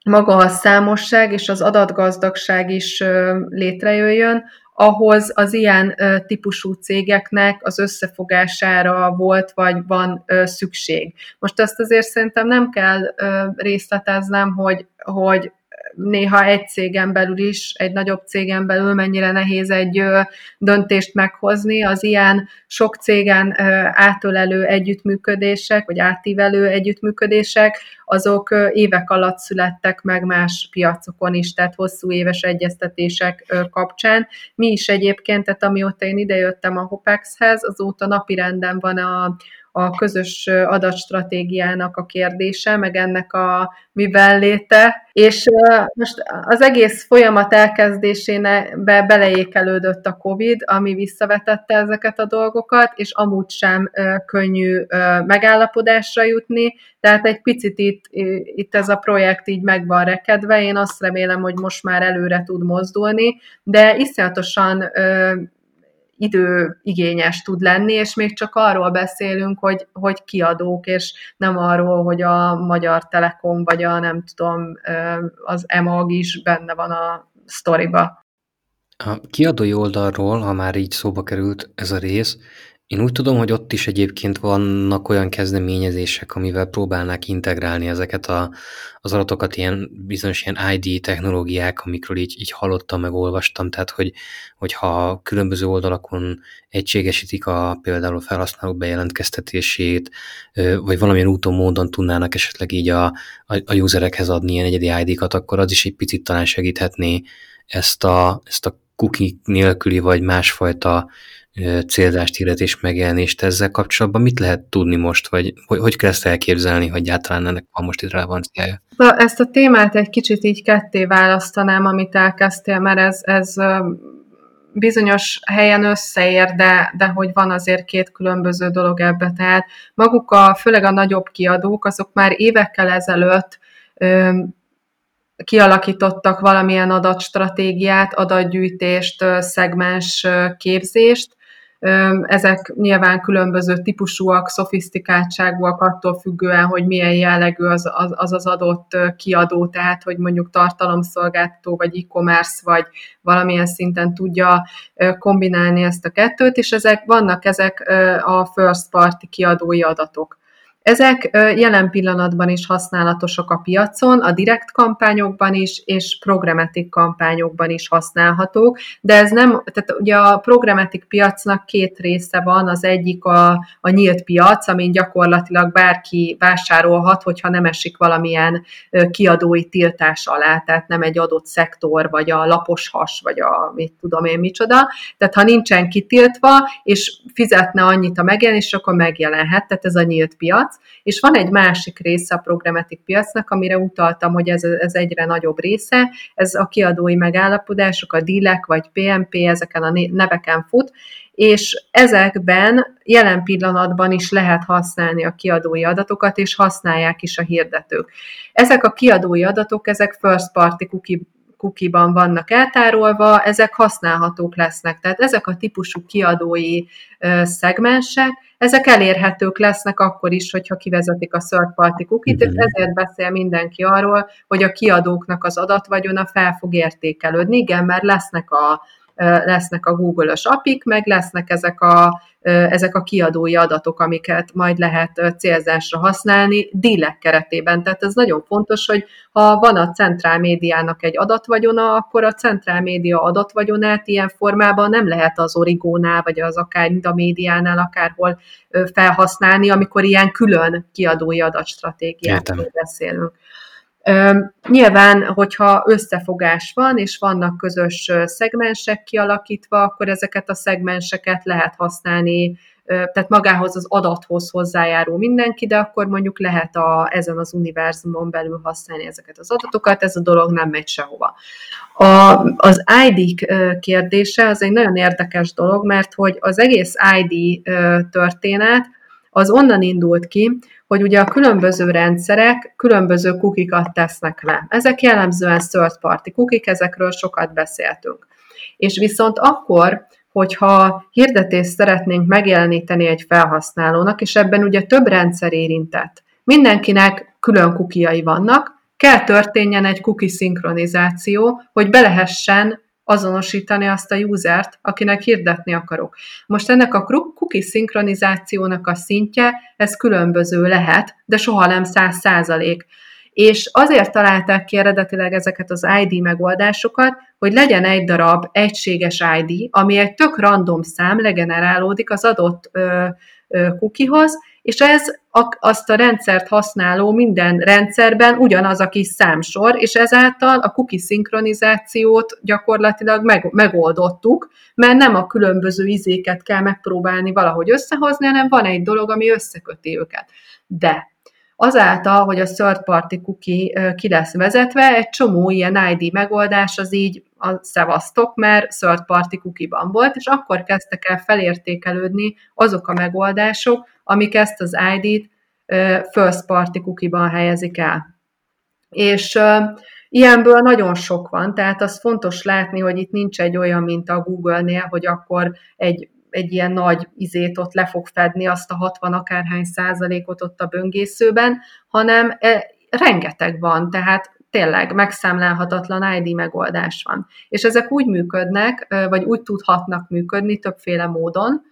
maga a számosság és az adatgazdagság is létrejöjjön, ahhoz az ilyen típusú cégeknek az összefogására volt, vagy van szükség. Most ezt azért szerintem nem kell részleteznem, hogy, hogy néha egy cégen belül is, egy nagyobb cégen belül mennyire nehéz egy döntést meghozni. Az ilyen sok cégen átölelő együttműködések, vagy átívelő együttműködések, azok évek alatt születtek meg más piacokon is, tehát hosszú éves egyeztetések kapcsán. Mi is egyébként, tehát amióta én idejöttem a Hopexhez, azóta napirenden van a, a közös adatstratégiának a kérdése, meg ennek a miben léte, és most az egész folyamat elkezdésébe beleékelődött a COVID, ami visszavetette ezeket a dolgokat, és amúgy sem könnyű megállapodásra jutni, tehát egy picit itt, itt ez a projekt így meg van rekedve, én azt remélem, hogy most már előre tud mozdulni, de iszonyatosan időigényes tud lenni, és még csak arról beszélünk, hogy, hogy kiadók, és nem arról, hogy a Magyar Telekom, vagy a nem tudom, az EMAG is benne van a sztoriba. A kiadói oldalról, ha már így szóba került ez a rész, én úgy tudom, hogy ott is egyébként vannak olyan kezdeményezések, amivel próbálnák integrálni ezeket a, az adatokat, ilyen bizonyos ilyen ID technológiák, amikről így, így hallottam, meg olvastam, tehát hogy, hogyha különböző oldalakon egységesítik a például a felhasználók bejelentkeztetését, vagy valamilyen úton, módon tudnának esetleg így a, a, a userekhez adni ilyen egyedi ID-kat, akkor az is egy picit talán segíthetné ezt a, ezt a cookie nélküli, vagy másfajta célzást, hirdetés megjelenést ezzel kapcsolatban mit lehet tudni most, vagy hogy, hogy kell ezt elképzelni, hogy általán ennek van most itt relevanciája? Ezt a témát egy kicsit így ketté választanám, amit elkezdtél, mert ez, ez bizonyos helyen összeér, de, de hogy van azért két különböző dolog ebbe. Tehát maguk a, főleg a nagyobb kiadók, azok már évekkel ezelőtt kialakítottak valamilyen adatstratégiát, adatgyűjtést, szegmens képzést, ezek nyilván különböző típusúak, szofisztikáltságúak attól függően, hogy milyen jellegű az az, az, az adott kiadó, tehát hogy mondjuk tartalomszolgáltató, vagy e-commerce, vagy valamilyen szinten tudja kombinálni ezt a kettőt, és ezek vannak ezek a first party kiadói adatok. Ezek jelen pillanatban is használatosak a piacon, a direkt kampányokban is, és programmatic kampányokban is használhatók, de ez nem, tehát ugye a programmatic piacnak két része van, az egyik a, a nyílt piac, amin gyakorlatilag bárki vásárolhat, hogyha nem esik valamilyen kiadói tiltás alá, tehát nem egy adott szektor, vagy a lapos has, vagy a mit tudom én micsoda, tehát ha nincsen kitiltva, és fizetne annyit a megjelenés, akkor megjelenhet, tehát ez a nyílt piac piac, és van egy másik része a programmatic piacnak, amire utaltam, hogy ez, ez egyre nagyobb része, ez a kiadói megállapodások, a dílek vagy PMP, ezeken a neveken fut, és ezekben jelen pillanatban is lehet használni a kiadói adatokat, és használják is a hirdetők. Ezek a kiadói adatok, ezek first party cookie kukiban vannak eltárolva, ezek használhatók lesznek. Tehát ezek a típusú kiadói szegmensek, ezek elérhetők lesznek akkor is, hogyha kivezetik a third party cookie-t, és ezért beszél mindenki arról, hogy a kiadóknak az adatvagyona fel fog értékelődni. Igen, mert lesznek a lesznek a Google-ös apik, meg lesznek ezek a, ezek a kiadói adatok, amiket majd lehet célzásra használni dílek keretében. Tehát ez nagyon fontos, hogy ha van a centrál médiának egy adatvagyona, akkor a centrál média adatvagyonát ilyen formában nem lehet az Origónál, vagy az akár a médiánál, akárhol felhasználni, amikor ilyen külön kiadói adatstratégiákról beszélünk. Nyilván, hogyha összefogás van, és vannak közös szegmensek kialakítva, akkor ezeket a szegmenseket lehet használni, tehát magához az adathoz hozzájárul mindenki, de akkor mondjuk lehet a, ezen az univerzumon belül használni ezeket az adatokat, ez a dolog nem megy sehova. A, az ID kérdése az egy nagyon érdekes dolog, mert hogy az egész ID történet az onnan indult ki, hogy ugye a különböző rendszerek különböző kukikat tesznek le. Ezek jellemzően third party kukik, ezekről sokat beszéltünk. És viszont akkor, hogyha hirdetést szeretnénk megjeleníteni egy felhasználónak, és ebben ugye több rendszer érintett, mindenkinek külön kukiai vannak, kell történjen egy cookie szinkronizáció, hogy belehessen azonosítani azt a usert, akinek hirdetni akarok. Most ennek a cookie szinkronizációnak a szintje, ez különböző lehet, de soha nem száz százalék. És azért találták ki eredetileg ezeket az ID megoldásokat, hogy legyen egy darab egységes ID, ami egy tök random szám legenerálódik az adott ö, kukihoz, és ez azt a rendszert használó minden rendszerben ugyanaz a kis számsor, és ezáltal a cookie szinkronizációt gyakorlatilag meg, megoldottuk, mert nem a különböző izéket kell megpróbálni valahogy összehozni, hanem van egy dolog, ami összeköti őket. De azáltal, hogy a third party cookie ki lesz vezetve, egy csomó ilyen ID megoldás az így a szevasztok, mert third party cookie-ban volt, és akkor kezdtek el felértékelődni azok a megoldások, amik ezt az ID-t first party cookie-ban helyezik el. És ilyenből nagyon sok van, tehát az fontos látni, hogy itt nincs egy olyan, mint a Google-nél, hogy akkor egy egy ilyen nagy izét ott le fog fedni azt a 60 akárhány százalékot ott a böngészőben, hanem e, rengeteg van, tehát tényleg megszámlálhatatlan ID megoldás van. És ezek úgy működnek, vagy úgy tudhatnak működni többféle módon,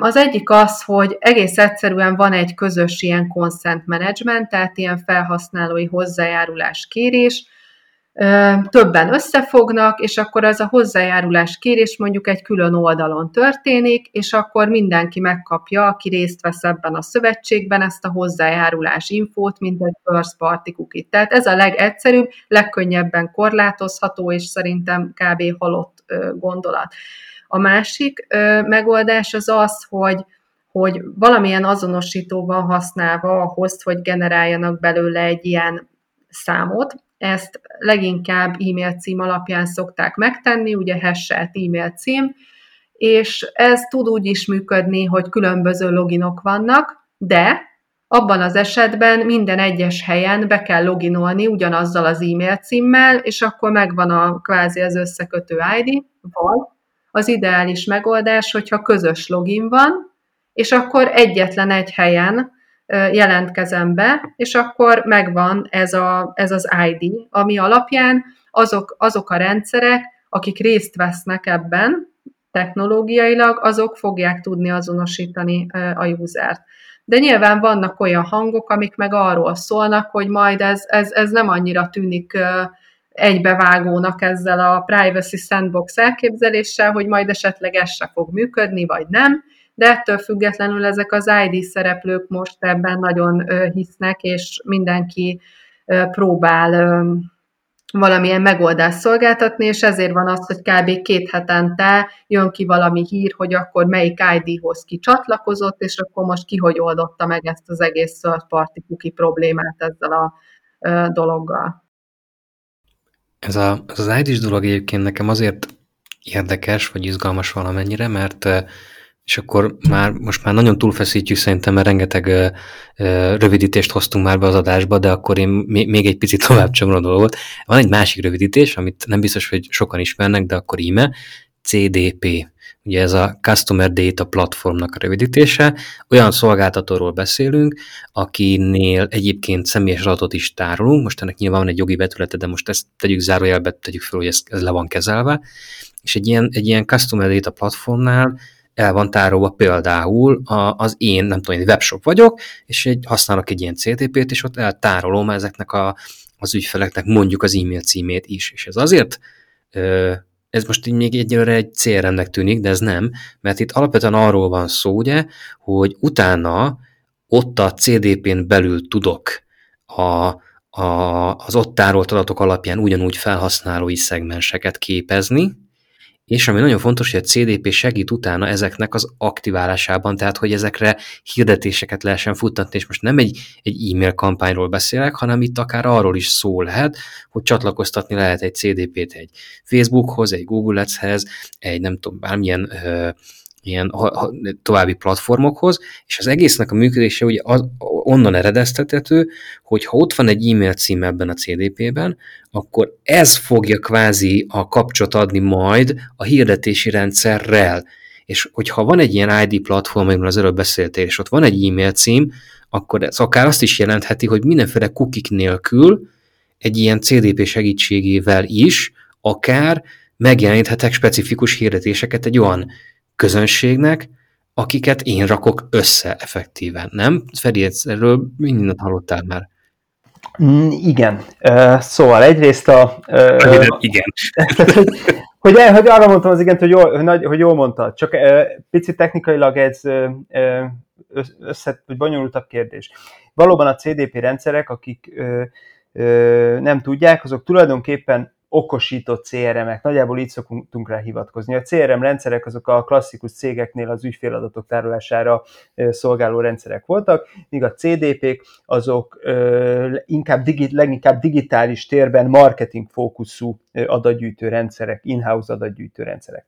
az egyik az, hogy egész egyszerűen van egy közös ilyen consent management, tehát ilyen felhasználói hozzájárulás kérés, többen összefognak, és akkor ez a hozzájárulás kérés mondjuk egy külön oldalon történik, és akkor mindenki megkapja, aki részt vesz ebben a szövetségben ezt a hozzájárulás infót, mint egy first party cookie. Tehát ez a legegyszerűbb, legkönnyebben korlátozható, és szerintem kb. halott gondolat. A másik megoldás az az, hogy hogy valamilyen azonosítóval használva ahhoz, hogy generáljanak belőle egy ilyen számot. Ezt leginkább e-mail cím alapján szokták megtenni, ugye hasselt e-mail cím, és ez tud úgy is működni, hogy különböző loginok vannak, de abban az esetben minden egyes helyen be kell loginolni ugyanazzal az e-mail címmel, és akkor megvan a kvázi az összekötő ID, vagy az ideális megoldás, hogyha közös login van, és akkor egyetlen egy helyen jelentkezem be, és akkor megvan ez, a, ez az ID, ami alapján azok, azok a rendszerek, akik részt vesznek ebben technológiailag, azok fogják tudni azonosítani a usert. De nyilván vannak olyan hangok, amik meg arról szólnak, hogy majd ez, ez, ez nem annyira tűnik egybevágónak ezzel a privacy sandbox elképzeléssel, hogy majd esetleg ez se fog működni, vagy nem, de ettől függetlenül ezek az ID szereplők most ebben nagyon hisznek, és mindenki próbál valamilyen megoldást szolgáltatni, és ezért van az, hogy kb. két hetente jön ki valami hír, hogy akkor melyik ID-hoz ki csatlakozott, és akkor most ki hogy oldotta meg ezt az egész third party cookie problémát ezzel a dologgal. Ez, a, ez az ID-s dolog egyébként nekem azért érdekes, vagy izgalmas valamennyire, mert és akkor már most már nagyon túlfeszítjük szerintem, mert rengeteg ö, ö, rövidítést hoztunk már be az adásba, de akkor én még egy picit tovább csomrom a. Van egy másik rövidítés, amit nem biztos, hogy sokan ismernek, de akkor íme, CDP. Ugye ez a Customer Data Platformnak a rövidítése. Olyan szolgáltatóról beszélünk, akinél egyébként személyes adatot is tárolunk. Most ennek nyilván van egy jogi vetülete, de most ezt tegyük zárójelbe, tegyük fel, hogy ez, ez le van kezelve és egy ilyen, egy ilyen customer data platformnál el van tárolva például a, az én, nem tudom, egy webshop vagyok, és egy, használok egy ilyen CTP-t, és ott eltárolom ezeknek a, az ügyfeleknek mondjuk az e-mail címét is. És ez azért, ez most így még egyelőre egy célrendnek tűnik, de ez nem, mert itt alapvetően arról van szó, ugye, hogy utána ott a CDP-n belül tudok a, a, az ott tárolt adatok alapján ugyanúgy felhasználói szegmenseket képezni, és ami nagyon fontos, hogy a CDP segít utána ezeknek az aktiválásában, tehát hogy ezekre hirdetéseket lehessen futtatni, és most nem egy, egy e-mail kampányról beszélek, hanem itt akár arról is szó lehet, hogy csatlakoztatni lehet egy CDP-t egy Facebookhoz, egy Google Ads-hez, egy nem tudom, bármilyen ö, ilyen további platformokhoz, és az egésznek a működése ugye az, onnan eredeztethető, hogy ha ott van egy e-mail cím ebben a CDP-ben, akkor ez fogja kvázi a kapcsot adni majd a hirdetési rendszerrel. És hogyha van egy ilyen ID platform, amiről az előbb beszéltél, és ott van egy e-mail cím, akkor ez akár azt is jelentheti, hogy mindenféle kukik nélkül egy ilyen CDP segítségével is akár megjeleníthetek specifikus hirdetéseket egy olyan közönségnek, akiket én rakok össze effektíven, nem? Feri, erről mindent hallottál már. Mm, igen. Uh, szóval egyrészt a... Uh, igen. hogy, hogy arra mondtam az igent, hogy jól, hogy, hogy jól mondtad, csak uh, picit technikailag ez uh, össze, vagy bonyolultabb kérdés. Valóban a CDP rendszerek, akik uh, uh, nem tudják, azok tulajdonképpen okosított CRM-ek, nagyjából így szoktunk rá hivatkozni. A CRM rendszerek azok a klasszikus cégeknél az ügyféladatok tárolására szolgáló rendszerek voltak, míg a CDP-k azok inkább leginkább digitális térben marketing fókuszú adatgyűjtő rendszerek, in-house adatgyűjtő rendszerek.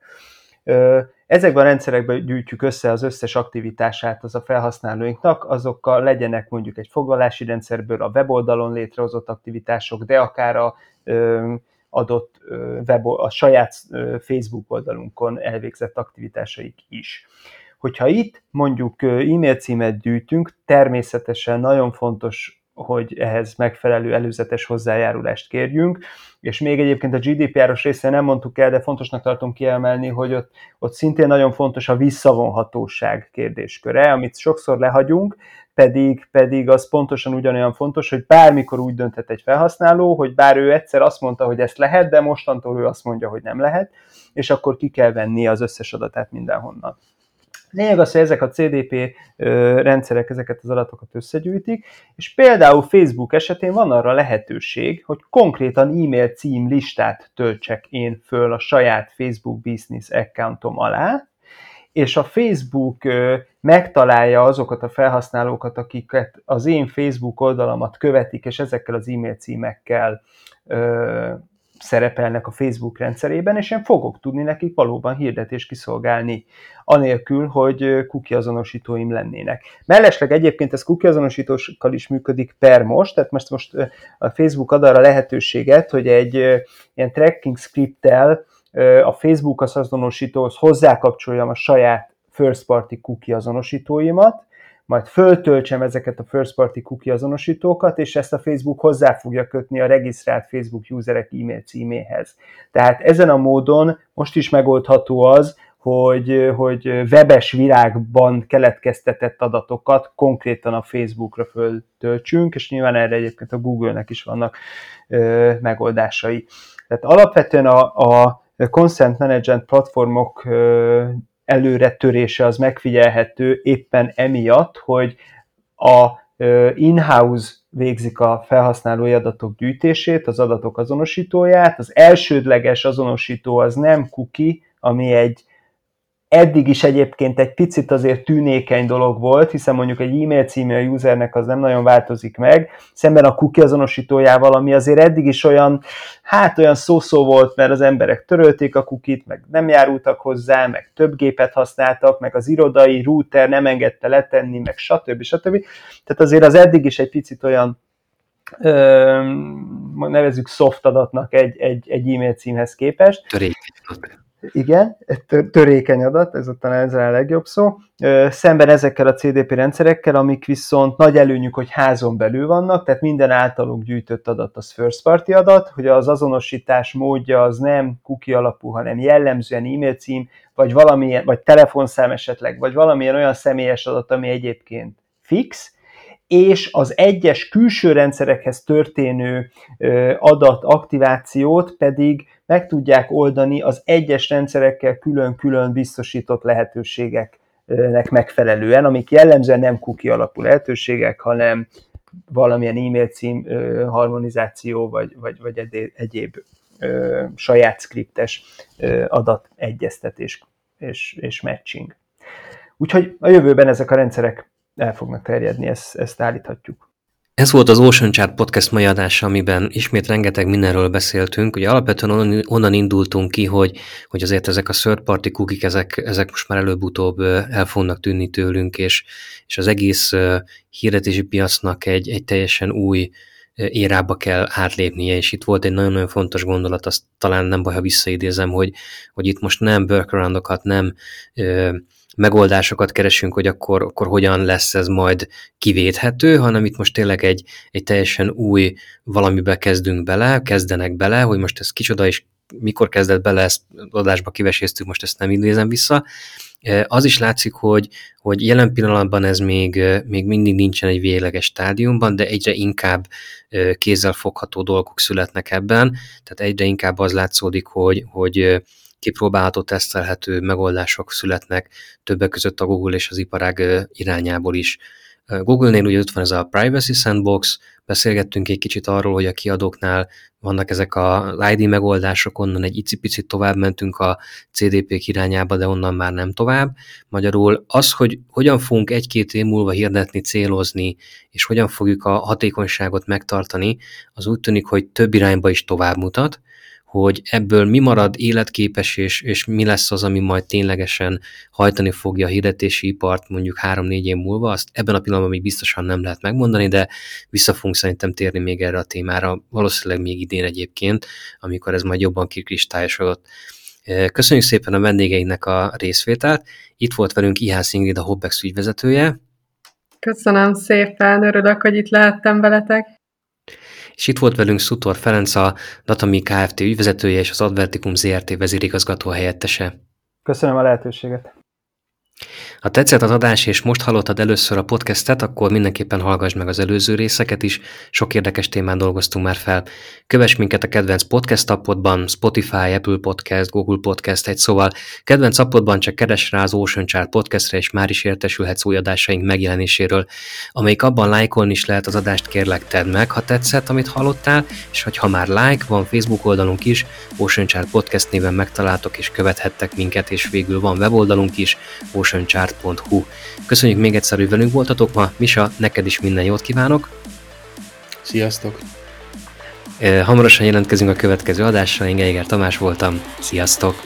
Ezekben a rendszerekben gyűjtjük össze az összes aktivitását az a felhasználóinknak, azokkal legyenek mondjuk egy foglalási rendszerből a weboldalon létrehozott aktivitások, de akár a adott web, a saját Facebook oldalunkon elvégzett aktivitásaik is. Hogyha itt mondjuk e-mail címet gyűjtünk, természetesen nagyon fontos hogy ehhez megfelelő előzetes hozzájárulást kérjünk, és még egyébként a GDPR-os része nem mondtuk el, de fontosnak tartom kiemelni, hogy ott, ott szintén nagyon fontos a visszavonhatóság kérdésköre, amit sokszor lehagyunk, pedig, pedig az pontosan ugyanolyan fontos, hogy bármikor úgy dönthet egy felhasználó, hogy bár ő egyszer azt mondta, hogy ezt lehet, de mostantól ő azt mondja, hogy nem lehet, és akkor ki kell venni az összes adatát mindenhonnan. Lényeg az, hogy ezek a CDP rendszerek ezeket az adatokat összegyűjtik, és például Facebook esetén van arra lehetőség, hogy konkrétan e-mail cím listát töltsek én föl a saját Facebook Business accountom alá, és a Facebook megtalálja azokat a felhasználókat, akiket az én Facebook oldalamat követik, és ezekkel az e-mail címekkel szerepelnek a Facebook rendszerében, és én fogok tudni nekik valóban hirdetést kiszolgálni, anélkül, hogy cookie azonosítóim lennének. Mellesleg egyébként ez azonosítókkal is működik per most, tehát most, most a Facebook ad arra lehetőséget, hogy egy ilyen tracking scripttel a Facebook az azonosítóhoz hozzákapcsoljam a saját first party cookie azonosítóimat, majd föltöltsem ezeket a first party cookie azonosítókat, és ezt a Facebook hozzá fogja kötni a regisztrált Facebook userek e-mail címéhez. Tehát ezen a módon most is megoldható az, hogy, hogy webes virágban keletkeztetett adatokat konkrétan a Facebookra föltöltsünk, és nyilván erre egyébként a Google-nek is vannak ö, megoldásai. Tehát alapvetően a, a consent management platformok ö, előretörése az megfigyelhető éppen emiatt, hogy a in-house végzik a felhasználói adatok gyűjtését, az adatok azonosítóját. Az elsődleges azonosító az nem cookie, ami egy eddig is egyébként egy picit azért tűnékeny dolog volt, hiszen mondjuk egy e-mail címe a usernek az nem nagyon változik meg, szemben a cookie azonosítójával, ami azért eddig is olyan, hát olyan szó-szó volt, mert az emberek törölték a kukit, meg nem járultak hozzá, meg több gépet használtak, meg az irodai router nem engedte letenni, meg stb. stb. Tehát azért az eddig is egy picit olyan nevezük soft adatnak egy, egy, egy e-mail címhez képest. Törékeny Igen, törékeny adat, ez talán ezzel a legjobb szó. Szemben ezekkel a CDP rendszerekkel, amik viszont nagy előnyük, hogy házon belül vannak, tehát minden általunk gyűjtött adat az first party adat, hogy az azonosítás módja az nem cookie alapú, hanem jellemzően e-mail cím, vagy valamilyen, vagy telefonszám esetleg, vagy valamilyen olyan személyes adat, ami egyébként fix, és az egyes külső rendszerekhez történő adataktivációt pedig meg tudják oldani az egyes rendszerekkel külön-külön biztosított lehetőségeknek megfelelően, amik jellemzően nem cookie alapú lehetőségek, hanem valamilyen e-mail cím harmonizáció, vagy, vagy, vagy egyéb saját skriptes adategyeztetés és, és matching. Úgyhogy a jövőben ezek a rendszerek el fognak terjedni, ezt, ezt állíthatjuk. Ez volt az Ocean Chart Podcast mai adása, amiben ismét rengeteg mindenről beszéltünk. Ugye alapvetően onnan, indultunk ki, hogy, hogy azért ezek a third party cookies, ezek, ezek most már előbb-utóbb el fognak tűnni tőlünk, és, és az egész hirdetési piacnak egy, egy teljesen új érába kell átlépnie, és itt volt egy nagyon-nagyon fontos gondolat, azt talán nem baj, ha visszaidézem, hogy, hogy itt most nem workaroundokat, nem megoldásokat keresünk, hogy akkor, akkor hogyan lesz ez majd kivéthető, hanem itt most tényleg egy, egy teljesen új valamibe kezdünk bele, kezdenek bele, hogy most ez kicsoda és mikor kezdett bele, ezt adásba kiveséztük, most ezt nem idézem vissza. E, az is látszik, hogy, hogy jelen pillanatban ez még, még mindig nincsen egy végleges stádiumban, de egyre inkább e, kézzel fogható dolgok születnek ebben, tehát egyre inkább az látszódik, hogy, hogy kipróbálható, tesztelhető megoldások születnek többek között a Google és az iparág irányából is. Google-nél ugye ott van ez a Privacy Sandbox, beszélgettünk egy kicsit arról, hogy a kiadóknál vannak ezek a ID megoldások, onnan egy icipicit tovább mentünk a CDP-k irányába, de onnan már nem tovább. Magyarul az, hogy hogyan fogunk egy-két év múlva hirdetni, célozni, és hogyan fogjuk a hatékonyságot megtartani, az úgy tűnik, hogy több irányba is tovább mutat, hogy ebből mi marad életképes, és, és mi lesz az, ami majd ténylegesen hajtani fogja a hirdetési ipart mondjuk 3-4 év múlva, azt ebben a pillanatban még biztosan nem lehet megmondani, de vissza fogunk szerintem térni még erre a témára, valószínűleg még idén egyébként, amikor ez majd jobban kikristályosodott. Köszönjük szépen a vendégeinknek a részvételt. Itt volt velünk Ihász Ingrid, a Hobbex ügyvezetője. Köszönöm szépen, örülök, hogy itt lehettem veletek és itt volt velünk Szutor Ferenc, a Datami Kft. ügyvezetője és az Advertikum ZRT vezérigazgató helyettese. Köszönöm a lehetőséget. Ha tetszett az adás, és most hallottad először a podcastet, akkor mindenképpen hallgass meg az előző részeket is, sok érdekes témán dolgoztunk már fel. Kövess minket a kedvenc podcast appodban, Spotify, Apple Podcast, Google Podcast, egy szóval kedvenc appodban csak keres rá az Ocean Chart podcastre, és már is értesülhetsz új adásaink megjelenéséről, amelyik abban lájkolni is lehet az adást, kérlek tedd meg, ha tetszett, amit hallottál, és hogy ha már like, van Facebook oldalunk is, Ocean Chart Podcast néven megtaláltok és követhettek minket, és végül van weboldalunk is, Chart podcast.hu. Köszönjük még egyszer, hogy velünk voltatok ma. Misa, neked is minden jót kívánok. Sziasztok! Hamarosan jelentkezünk a következő adásra, én Geiger Tamás voltam. Sziasztok!